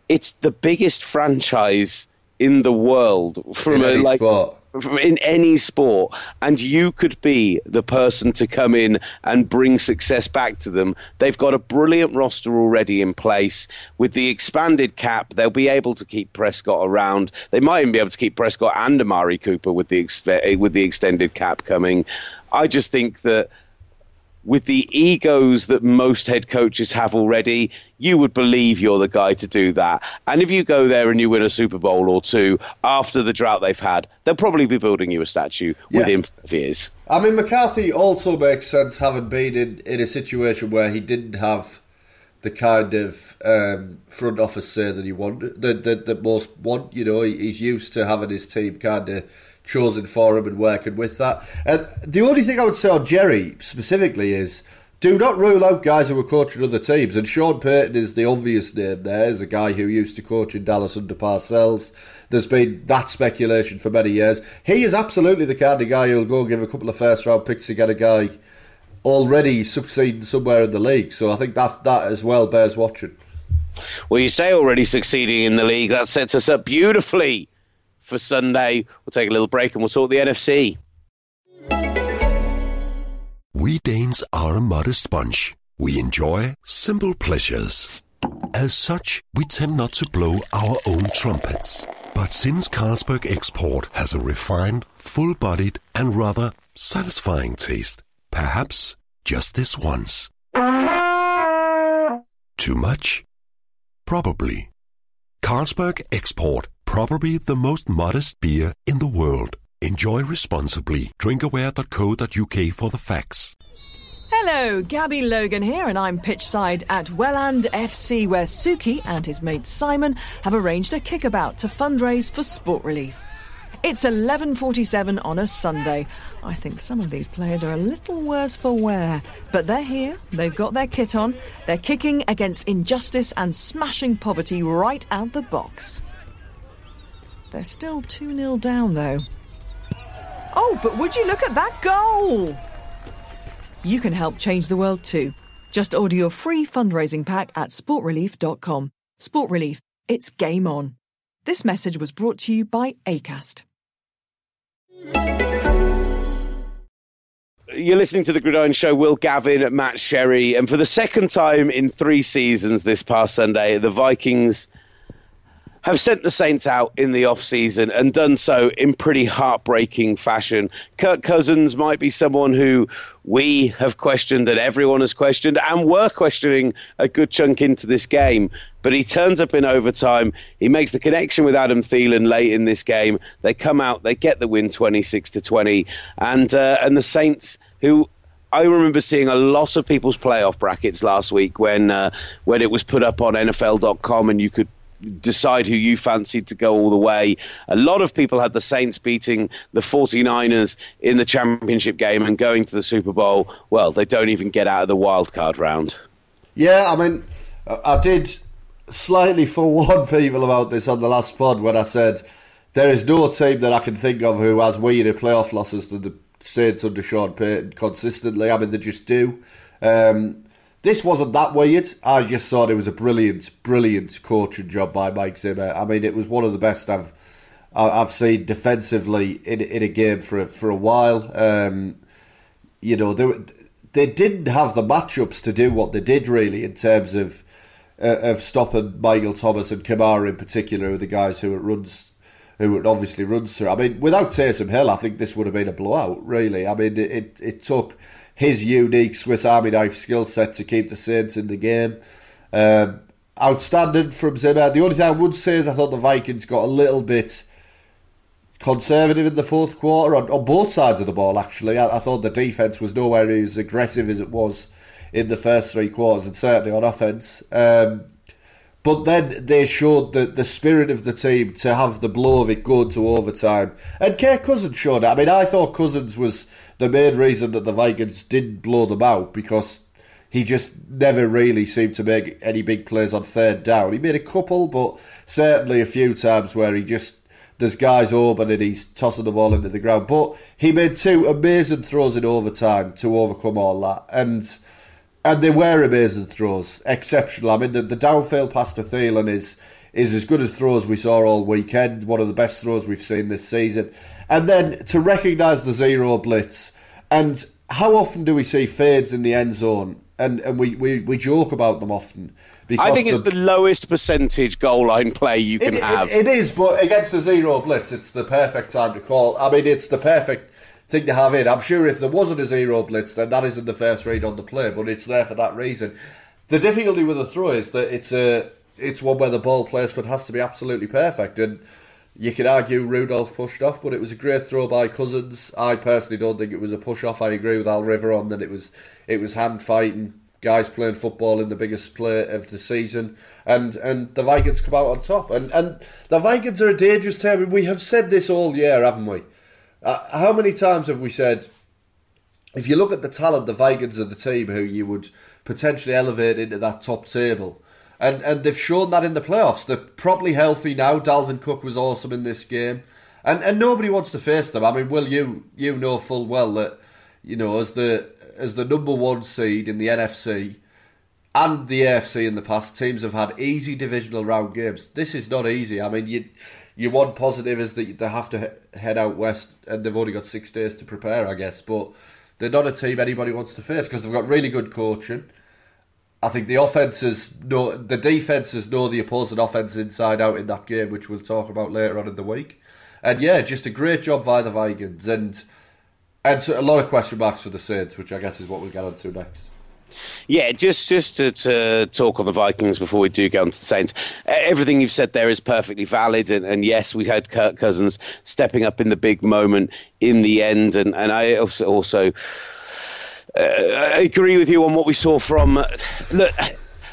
A: it's the biggest franchise in the world from a like
B: sport
A: in any sport, and you could be the person to come in and bring success back to them. They've got a brilliant roster already in place. With the expanded cap, they'll be able to keep Prescott around. They might even be able to keep Prescott and Amari Cooper with the eh, with the extended cap coming. I just think that with the egos that most head coaches have already, you would believe you're the guy to do that. And if you go there and you win a Super Bowl or two after the drought they've had, they'll probably be building you a statue yeah. within five years.
B: I mean, McCarthy also makes sense having been in, in a situation where he didn't have the kind of um, front office say that he wanted, that, that, that most want. You know, he's used to having his team kind of chosen for him and working with that. And the only thing I would say on Jerry specifically is do not rule out guys who are coaching other teams. And Sean Payton is the obvious name there, as a guy who used to coach in Dallas under Parcells. There's been that speculation for many years. He is absolutely the kind of guy who'll go give a couple of first round picks to get a guy already succeeding somewhere in the league. So I think that that as well bears watching.
A: Well, you say already succeeding in the league. That sets us up beautifully for Sunday. We'll take a little break and we'll talk the NFC.
C: We Danes are a modest bunch. We enjoy simple pleasures. As such, we tend not to blow our own trumpets. But since Carlsberg Export has a refined, full bodied, and rather satisfying taste, perhaps just this once. Too much? Probably. Carlsberg Export probably the most modest beer in the world. Enjoy responsibly. Drinkaware.co.uk for the facts.
D: Hello, Gabby Logan here, and I'm pitchside at Welland FC, where Suki and his mate Simon have arranged a kickabout to fundraise for sport relief. It's 11:47 on a Sunday. I think some of these players are a little worse for wear, but they're here. They've got their kit on. They're kicking against injustice and smashing poverty right out the box. They're still 2 0 down, though. Oh, but would you look at that goal? You can help change the world too. Just order your free fundraising pack at sportrelief.com. Sport Relief, it's game on. This message was brought to you by ACAST.
A: You're listening to the Gridiron Show. Will Gavin, Matt Sherry, and for the second time in three seasons this past Sunday, the Vikings have sent the Saints out in the off season and done so in pretty heartbreaking fashion. Kirk Cousins might be someone who we have questioned and everyone has questioned and were questioning a good chunk into this game. But he turns up in overtime. He makes the connection with Adam Thielen late in this game. They come out, they get the win 26 to 20. And, uh, and the Saints, who I remember seeing a lot of people's playoff brackets last week when uh, when it was put up on NFL.com and you could decide who you fancied to go all the way. A lot of people had the Saints beating the 49ers in the championship game and going to the Super Bowl. Well, they don't even get out of the wild card round.
B: Yeah, I mean, I did slightly forewarn people about this on the last pod when I said there is no team that I can think of who has weirder playoff losses than the Saints under Sean Payton consistently. I mean, they just do. Um, this wasn't that weird. I just thought it was a brilliant, brilliant coaching job by Mike Zimmer. I mean, it was one of the best I've I've seen defensively in in a game for for a while. Um, you know, they they didn't have the matchups to do what they did really in terms of uh, of stopping Michael Thomas and Kamara in particular, the guys who it runs who it obviously runs through. I mean, without Taysom Hill, I think this would have been a blowout. Really, I mean, it it, it took his unique Swiss Army knife skill set to keep the Saints in the game. Um, outstanding from Zimmer. The only thing I would say is I thought the Vikings got a little bit conservative in the fourth quarter on, on both sides of the ball. Actually, I, I thought the defense was nowhere as aggressive as it was in the first three quarters, and certainly on offense. Um, but then they showed the, the spirit of the team to have the blow of it go to overtime. And Kirk Cousins showed it. I mean, I thought Cousins was the main reason that the Vikings didn't blow them out because he just never really seemed to make any big plays on third down. He made a couple, but certainly a few times where he just there's guys open and he's tossing the ball into the ground. But he made two amazing throws in overtime to overcome all that, and and they were amazing throws, exceptional. I mean, the, the downfield pass to Thielen is is as good as throws we saw all weekend. One of the best throws we've seen this season. And then to recognise the zero blitz and how often do we see fades in the end zone? And and we, we, we joke about them often.
A: Because I think it's the, the lowest percentage goal line play you can
B: it,
A: have.
B: It, it is, but against the zero blitz, it's the perfect time to call. I mean, it's the perfect thing to have in. I'm sure if there wasn't a zero blitz, then that isn't the first read on the play, but it's there for that reason. The difficulty with the throw is that it's a it's one where the ball placement has to be absolutely perfect, and you could argue Rudolph pushed off, but it was a great throw by Cousins. I personally don't think it was a push off. I agree with Al Riveron that it was it was hand fighting guys playing football in the biggest play of the season, and and the Vikings come out on top. And and the Vikings are a dangerous team. We have said this all year, haven't we? Uh, how many times have we said? If you look at the talent, the Vikings are the team who you would potentially elevate into that top table and and they've shown that in the playoffs. They're properly healthy now. Dalvin Cook was awesome in this game, and and nobody wants to face them. I mean, Will you you know full well that you know as the as the number one seed in the NFC and the AFC in the past, teams have had easy divisional round games. This is not easy. I mean, you you one positive is that they have to head out west, and they've only got six days to prepare, I guess. But they're not a team anybody wants to face because they've got really good coaching. I think the offenses know the defenses know the opposing offense inside out in that game, which we'll talk about later on in the week. And yeah, just a great job by the Vikings, and and so a lot of question marks for the Saints, which I guess is what we'll get onto next.
A: Yeah, just just to, to, talk on the Vikings before we do go on to the Saints. Everything you've said there is perfectly valid, and, and yes, we had Kirk Cousins stepping up in the big moment in the end, and, and I also, also I agree with you on what we saw from. Uh, look,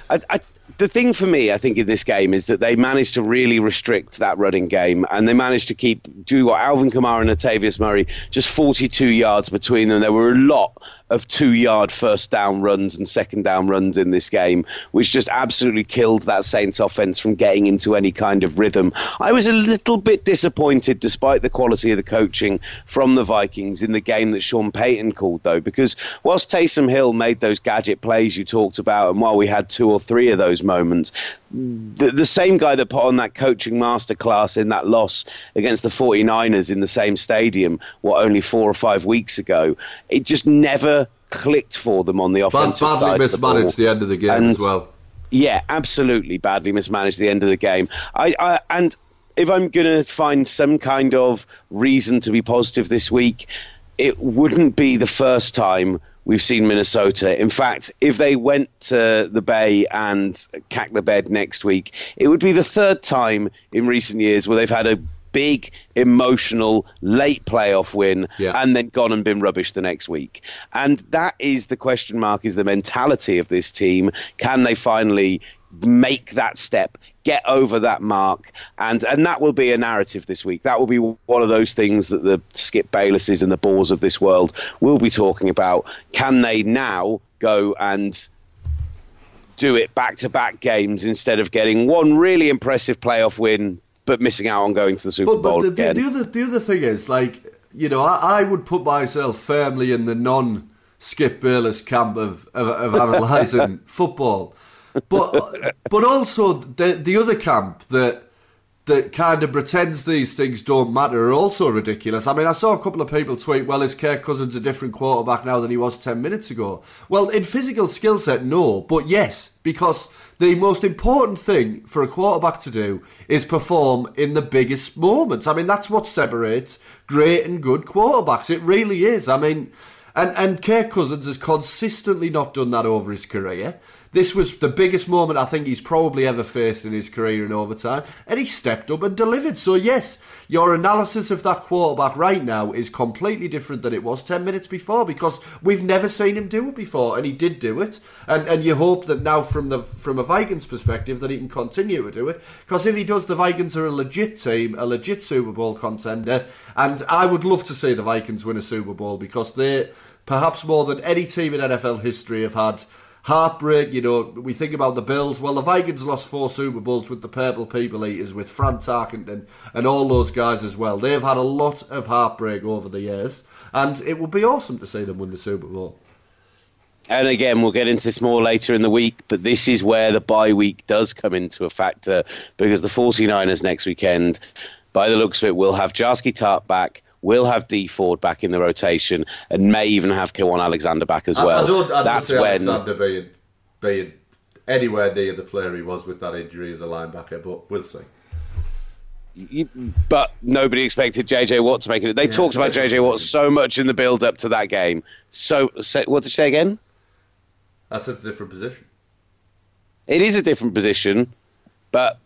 A: I, I, the thing for me, I think, in this game is that they managed to really restrict that running game, and they managed to keep do what Alvin Kamara and Latavius Murray just 42 yards between them. There were a lot of two yard first down runs and second down runs in this game, which just absolutely killed that Saints offense from getting into any kind of rhythm. I was a little bit disappointed, despite the quality of the coaching from the Vikings in the game that Sean Payton called, though, because whilst Taysom Hill made those gadget plays you talked about, and while we had two or three of those moments, the, the same guy that put on that coaching masterclass in that loss against the 49ers in the same stadium, what, only four or five weeks ago, it just never clicked for them on the offensive
B: badly
A: side.
B: mismanaged
A: the, ball.
B: the, end of the game
A: and,
B: as well.
A: Yeah, absolutely badly mismanaged the end of the game. I, I and if I'm going to find some kind of reason to be positive this week, it wouldn't be the first time we've seen Minnesota. In fact, if they went to the Bay and cacked the bed next week, it would be the third time in recent years where they've had a big emotional late playoff win
B: Yeah.
A: and then gone and been rubbish the next week. And that is the question mark is the mentality of this team. Can they finally make that step, get over that mark? And and that will be a narrative this week. That will be one of those things that the Skip Baylesses and the Boars of this world will be talking about. Can they now go and do it back to back games instead of getting one really impressive playoff win but missing out on going to the Super
B: But,
A: Bowl
B: but the, the,
A: again?
B: the, other, the other thing is, like, you know, I, I would put myself firmly in the non Skip Bayless camp of, of, of analysing football. But but also the the other camp that that kind of pretends these things don't matter are also ridiculous. I mean, I saw a couple of people tweet, well, is Kirk Cousins a different quarterback now than he was 10 minutes ago? Well, in physical skill set, no, but yes, because the most important thing for a quarterback to do is perform in the biggest moments. I mean, that's what separates great and good quarterbacks. It really is. I mean, and, and Kirk Cousins has consistently not done that over his career. This was the biggest moment I think he's probably ever faced in his career in overtime, and he stepped up and delivered. So, yes, your analysis of that quarterback right now is completely different than it was 10 minutes before because we've never seen him do it before, and he did do it. And, and you hope that now, from the from a Vikings perspective, that he can continue to do it because if he does, the Vikings are a legit team, a legit Super Bowl contender, and I would love to see the Vikings win a Super Bowl because they, perhaps more than any team in NFL history, have had heartbreak. You know, we think about the Bills. Well, the Vikings lost four Super Bowls with the Purple People Eaters, with Fran Tarkenton and all those guys as well. They've had a lot of heartbreak over the years, and it would be awesome to see them win the Super Bowl.
A: and again, we'll get into this more later in the week, but this is where the bye week does come into a factor because the 49ers next weekend, by the looks of it, will have Jaquiski Tartt back, will have D Ford back in the rotation, and may even have Kwan Alexander back as well.
B: I, don't. I
A: That's when.
B: Alexander being being anywhere near the player he was with that injury as a linebacker, but we'll see.
A: you- but nobody expected JJ Watt to make it. They talked about JJ Watt so much in the build up to that game. So, say, what did you say again?
B: That's a different position.
A: It is a different position, but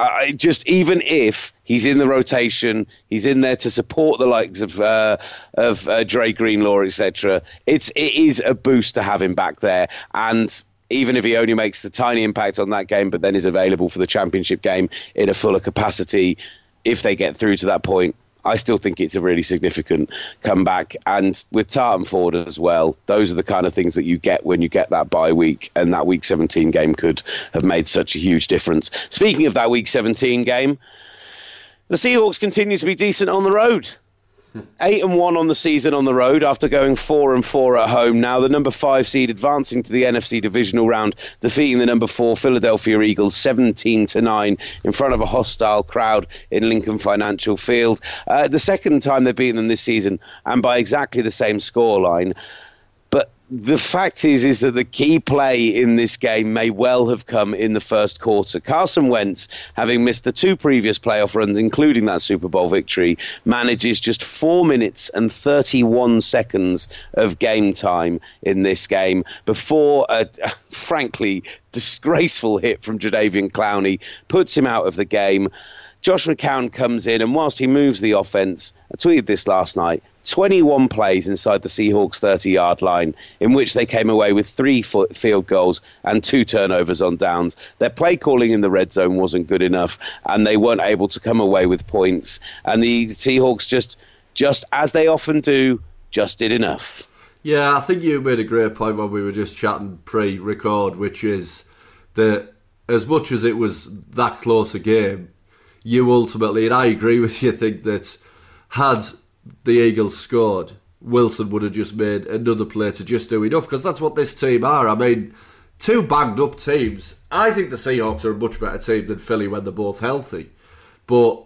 A: I just even if he's in the rotation, he's in there to support the likes of uh, of uh, Dre Greenlaw, etc. It's it is a boost to have him back there, and even if he only makes the tiny impact on that game, but then is available for the championship game in a fuller capacity, if they get through to that point. I still think it's a really significant comeback, and with Tartt and Ford as well, those are the kind of things that you get when you get that bye week, and that Week 17 game could have made such a huge difference. Speaking of that Week 17 game, the Seahawks continue to be decent on the road. Eight and one on the season on the road after going four and four at home. Now the number five seed advancing to the NFC divisional round, defeating the number four Philadelphia Eagles seventeen to nine in front of a hostile crowd in Lincoln Financial Field. Uh, the second time they've beaten them this season, and by exactly the same scoreline. The fact is, is that the key play in this game may well have come in the first quarter. Carson Wentz, having missed the two previous playoff runs, including that Super Bowl victory, manages just four minutes and 31 seconds of game time in this game before a, frankly, disgraceful hit from Jadeveon Clowney puts him out of the game. Josh McCown comes in, and whilst he moves the offense, I tweeted this last night 21 plays inside the Seahawks 30 yard line, in which they came away with three field goals and two turnovers on downs. Their play calling in the red zone wasn't good enough, and they weren't able to come away with points. And the Seahawks just, just as they often do, just did enough.
B: Yeah, I think you made a great point when we were just chatting pre-record, which is that as much as it was that close a game, you ultimately, and I agree with you, think that had the Eagles scored, Wilson would have just made another play to just do enough because that's what this team are. I mean, two banged up teams. I think the Seahawks are a much better team than Philly when they're both healthy, but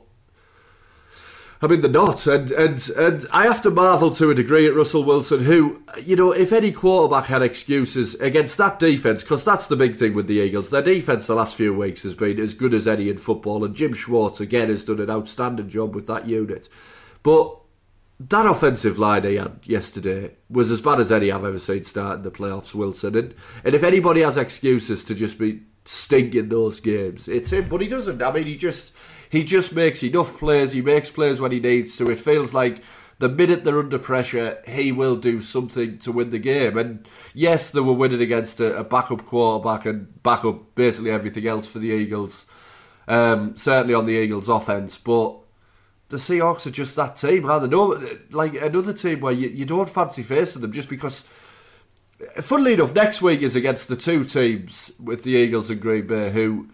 B: I mean, they're not, and and and I have to marvel to a degree at Russell Wilson, who, you know, if any quarterback had excuses against that defense, because that's the big thing with the Eagles. Their defense the last few weeks has been as good as any in football, and Jim Schwartz again has done an outstanding job with that unit. But that offensive line he had yesterday was as bad as any I've ever seen start in the playoffs, Wilson. And and if anybody has excuses to just be stinking those games, it's him. But he doesn't. I mean, he just he just makes enough plays. He makes plays when he needs to. It feels like the minute they're under pressure, he will do something to win the game. And yes, they were winning against a, a backup quarterback and backup basically everything else for the Eagles. Um, certainly on the Eagles' offense, but the Seahawks are just that team, are they? No, like another team where you, you don't fancy facing them just because. Funnily enough, next week is against the two teams with the Eagles and Green Bay who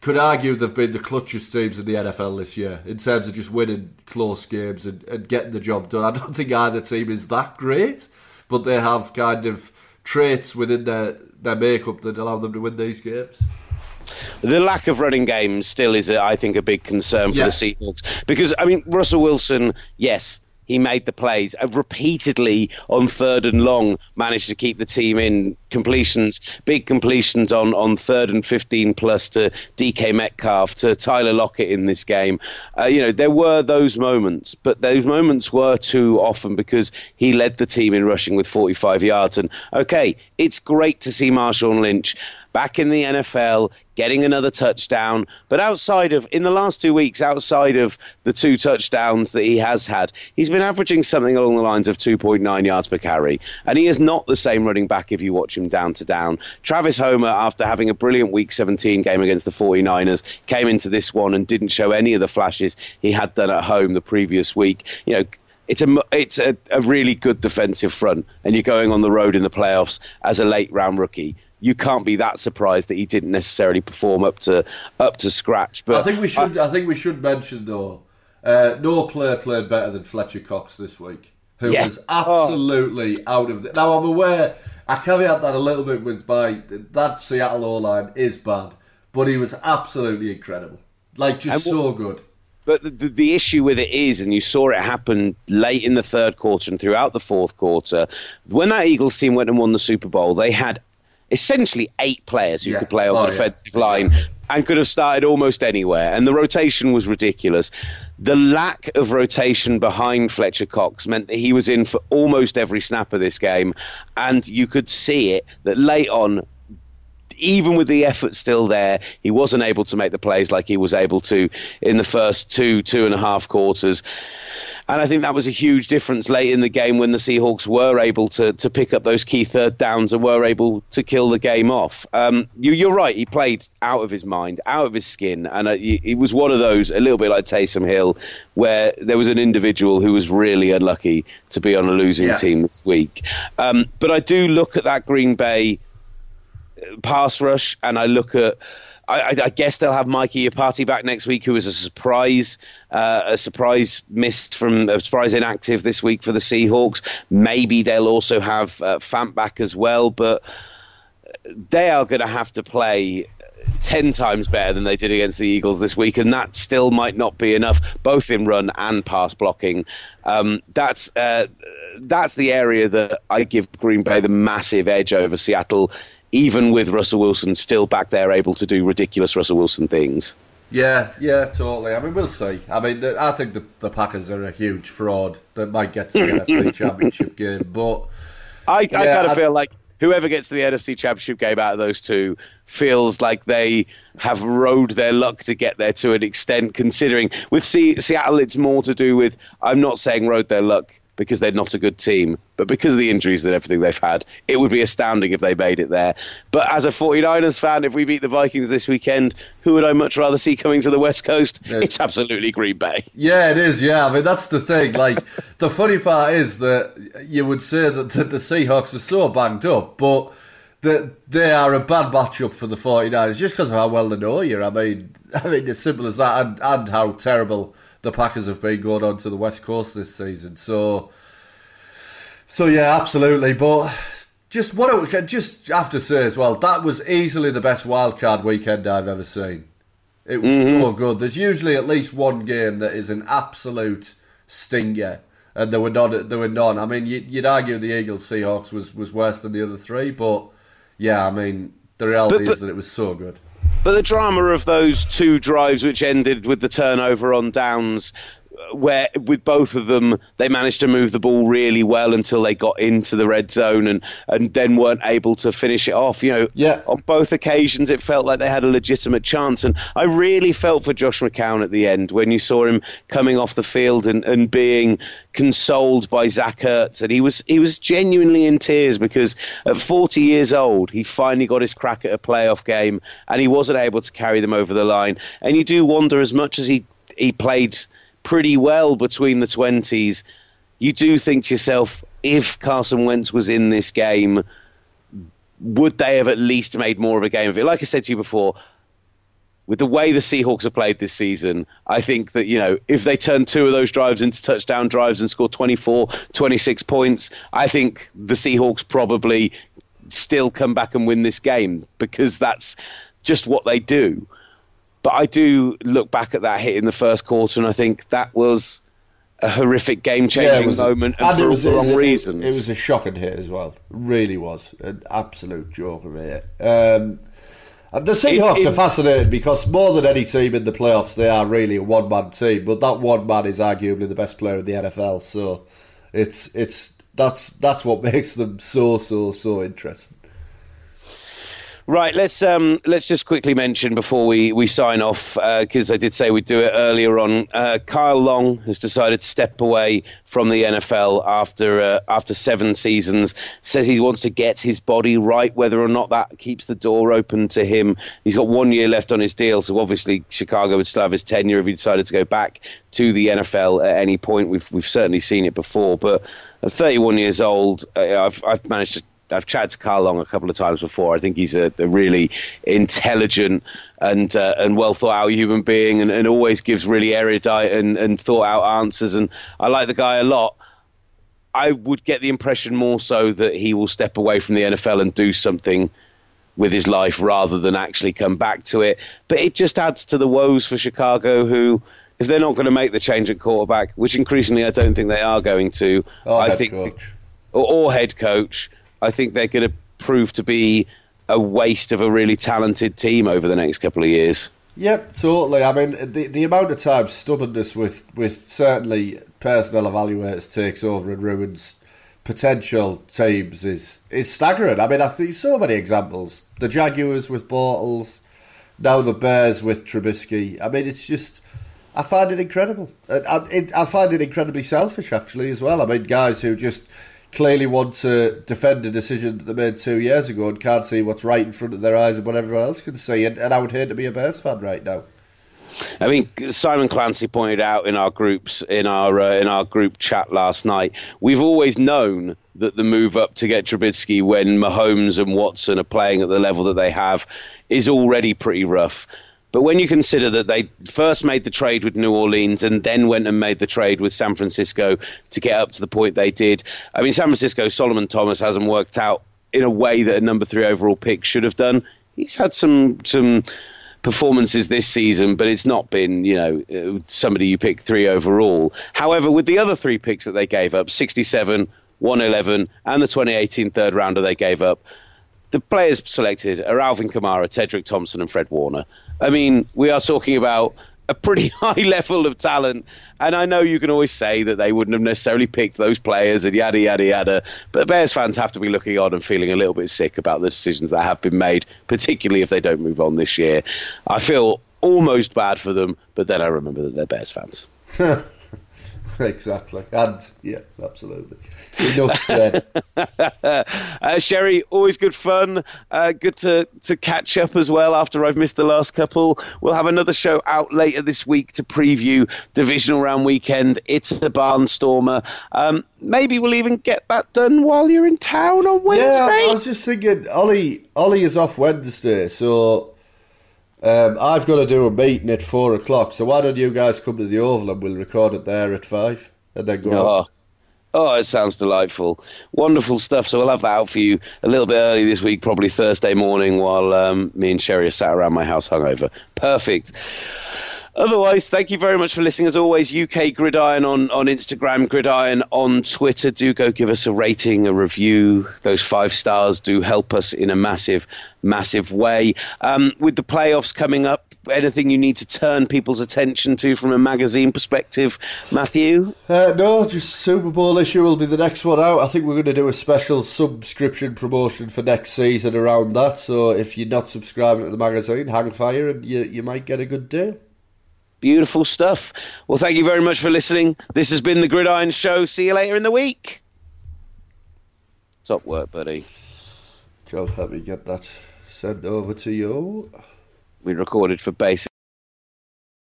B: could argue they've been the clutchest teams in the NFL this year in terms of just winning close games and, and getting the job done. I don't think either team is that great, but they have kind of traits within their, their makeup that allow them to win these games.
A: The lack of running games still is, I think, a big concern for yeah. the Seahawks because I mean Russell Wilson, yes, he made the plays uh, repeatedly on third and long managed to keep the team in completions big completions on on third and 15 plus to DK Metcalf to Tyler Lockett in this game uh, you know there were those moments but those moments were too often because he led the team in rushing with 45 yards and okay it's great to see Marshawn Lynch back in the NFL, getting another touchdown. But outside of, in the last two weeks, outside of the two touchdowns that he has had, he's been averaging something along the lines of 2.9 yards per carry. And he is not the same running back if you watch him down to down. Travis Homer, after having a brilliant week 17 game against the 49ers, came into this one and didn't show any of the flashes he had done at home the previous week. You know, it's a it's a, a, really good defensive front, and you're going on the road in the playoffs as a late round rookie you can't be that surprised that he didn't necessarily perform up to up to scratch. But
B: I think we should. I, I think we should mention though, uh, no player played better than Fletcher Cox this week, who yeah. was absolutely oh. out of. The, now I'm aware. I caveat that a little bit with by that Seattle O line is bad, but he was absolutely incredible. Like just what, so good.
A: But the, the, the, issue with it is, and you saw it happen late in the third quarter and throughout the fourth quarter, when that Eagles team went and won the Super Bowl, they had essentially eight players who yeah. could play on oh, the defensive yeah. line and could have started almost anywhere. And the rotation was ridiculous. The lack of rotation behind Fletcher Cox meant that he was in for almost every snap of this game. And you could see it that late on, even with the effort still there, he wasn't able to make the plays like he was able to in the first two, two and a half quarters. And I think that was a huge difference late in the game when the Seahawks were able to, to pick up those key third downs and were able to kill the game off. Um, you, are right. He played out of his mind, out of his skin. And uh, he, was one of those, a little bit like Taysom Hill, where there was an individual who was really unlucky to be on a losing yeah. team this week. Um, but I do look at that Green Bay pass rush and I look at I, I, guess they'll have Mikey Iupati back next week, who was a surprise, uh, a surprise missed from a surprise inactive this week for the Seahawks. Maybe they'll also have uh, Fant back as well, but they are going to have to play 10 times better than they did against the Eagles this week, and that still might not be enough, both in run and pass blocking. Um, that's uh, that's the area that I give Green Bay the massive edge over Seattle even with Russell Wilson still back there able to do ridiculous Russell Wilson things.
B: Yeah, yeah, totally. I mean, we'll see. I mean, I think the, the Packers are a huge fraud that might get to the NFC Championship game, but
A: I, yeah, I kind of feel like whoever gets to the NFC Championship game out of those two feels like they have rode their luck to get there to an extent. Considering with C- Seattle, it's more to do with I'm not saying rode their luck because they're not a good team, but because of the injuries and everything they've had, it would be astounding if they made it there. But as a 49ers fan, if we beat the Vikings this weekend, who would I much rather see coming to the West Coast? Yeah. It's absolutely Green Bay.
B: Yeah, it is. Yeah, I mean that's the thing. Like the funny part is that you would say that the, the Seahawks are so banged up, but that they are a bad matchup for the 49ers just because of how well they know you. I mean, I mean, as simple as that, and, and how terrible the Packers have been going on to the West Coast this season. So, so yeah, absolutely. But just what I just have to say as well, that was easily the best wildcard weekend I've ever seen. It was mm-hmm. so good. There's usually at least one game that is an absolute stinger, and there were none. There were none. I mean, you'd argue the Eagles Seahawks was was worse than the other three, but yeah, I mean, the reality but, but, is that it was so good.
A: But the drama of those two drives, which ended with the turnover on downs, where with both of them they managed to move the ball really well until they got into the red zone and and then weren't able to finish it off you know.
B: Yeah.
A: On both occasions it felt like they had a legitimate chance. And I really felt for Josh McCown at the end when you saw him coming off the field and, and being consoled by Zach Ertz. And he was he was genuinely in tears because at 40 years old he finally got his crack at a playoff game and he wasn't able to carry them over the line. And you do wonder as much as he he played pretty well between the 20s, you do think to yourself, if Carson Wentz was in this game, would they have at least made more of a game of it? Like I said to you before, with the way the Seahawks have played this season, I think that, you know, if they turn two of those drives into touchdown drives and score 24, 26 points, I think the Seahawks probably still come back and win this game because that's just what they do. But I do look back at that hit in the first quarter, and I think that was a horrific game changing yeah, moment and, and for was, all the wrong reasons.
B: It was a shocking hit as well. really was. An absolute joke of a hit. Um, the Seahawks it, it, are fascinating because more than any team in the playoffs, they are really a one man team. But that one man is arguably the best player in the NFL. So it's it's that's that's what makes them so so so interesting.
A: Right, let's um, let's just quickly mention before we, we sign off because uh, I did say we'd do it earlier on. Uh, Kyle Long has decided to step away from the NFL after uh, after seven seasons. Says he wants to get his body right, whether or not that keeps the door open to him. He's got one year left on his deal, so obviously Chicago would still have his tenure if he decided to go back to the NFL at any point. We've we've certainly seen it before, but at 31 years old, I've I've managed to I've chatted to Carl Long a couple of times before. I think he's a, a really intelligent and uh, and well thought out human being, and, and always gives really erudite and, and thought out answers. And I like the guy a lot. I would get the impression more so that he will step away from the NFL and do something with his life rather than actually come back to it. But it just adds to the woes for Chicago, who, if they're not going to make the change at quarterback, which increasingly I don't think they are going to,
B: or
A: I
B: think,
A: or, or head coach, I think they're going to prove to be a waste of a really talented team over the next couple of years.
B: Yep, totally. I mean, the the amount of time stubbornness with, with certainly personnel evaluators takes over and ruins potential teams is is staggering. I mean, I think so many examples. The Jaguars with Bortles, now the Bears with Trubisky. I mean, it's just. I find it incredible. I, I find it incredibly selfish, actually, as well. I mean, guys who just clearly want to defend a decision that they made two years ago and can't see what's right in front of their eyes and what everyone else can see. And, and I would hate to be a Bears fan right now.
A: I mean, Simon Clancy pointed out in our groups in our uh, in our group chat last night. We've always known that the move up to get Trubisky when Mahomes and Watson are playing at the level that they have is already pretty rough. But when you consider that they first made the trade with New Orleans and then went and made the trade with San Francisco to get up to the point they did, I mean, San Francisco, Solomon Thomas hasn't worked out in a way that a number three overall pick should have done. He's had some some performances this season, but it's not been, you know, uh, somebody you pick three overall. However, with the other three picks that they gave up, 67, 111, and the 2018 third rounder they gave up, the players selected are Alvin Kamara, Tedric Thompson, and Fred Warner. I mean, we are talking about a pretty high level of talent. And I know you can always say that they wouldn't have necessarily picked those players and yada, yada, yada. But the Bears fans have to be looking on and feeling a little bit sick about the decisions that have been made, particularly if they don't move on this year. I feel almost bad for them, but then I remember that they're Bears fans.
B: exactly. And yeah, absolutely. Enough said.
A: uh, Sherry, always good fun. Uh, good to, to catch up as well after I've missed the last couple. We'll have another show out later this week to preview divisional round weekend. It's a barnstormer. Um, maybe we'll even get that done while you're in town on Wednesday.
B: Yeah, I was just thinking, Ollie, Ollie is off Wednesday, so um, I've got to do a meeting at four o'clock. So why don't you guys come to the Oval and we'll record it there at five and then go.
A: Oh. Oh, it sounds delightful. Wonderful stuff. So we'll have that out for you a little bit early this week, probably Thursday morning, while um, me and Sherry are sat around my house hungover. Perfect. Otherwise, thank you very much for listening. As always, UK Gridiron on, on Instagram, Gridiron on Twitter. Do go give us a rating, a review. Those five stars do help us in a massive, massive way. Um, with the playoffs coming up, anything you need to turn people's attention to from a magazine perspective, Matthew?
B: Uh, no, just Super Bowl issue will be the next one out. I think we're going to do a special subscription promotion for next season around that. So if you're not subscribing to the magazine, hang fire and you, you might get a good deal.
A: Beautiful stuff. Well, thank you very much for listening. This has been the Gridiron Show. See you later in the week. Top work, buddy.
B: Joe, let me get that sent over to you.
A: We recorded for basic.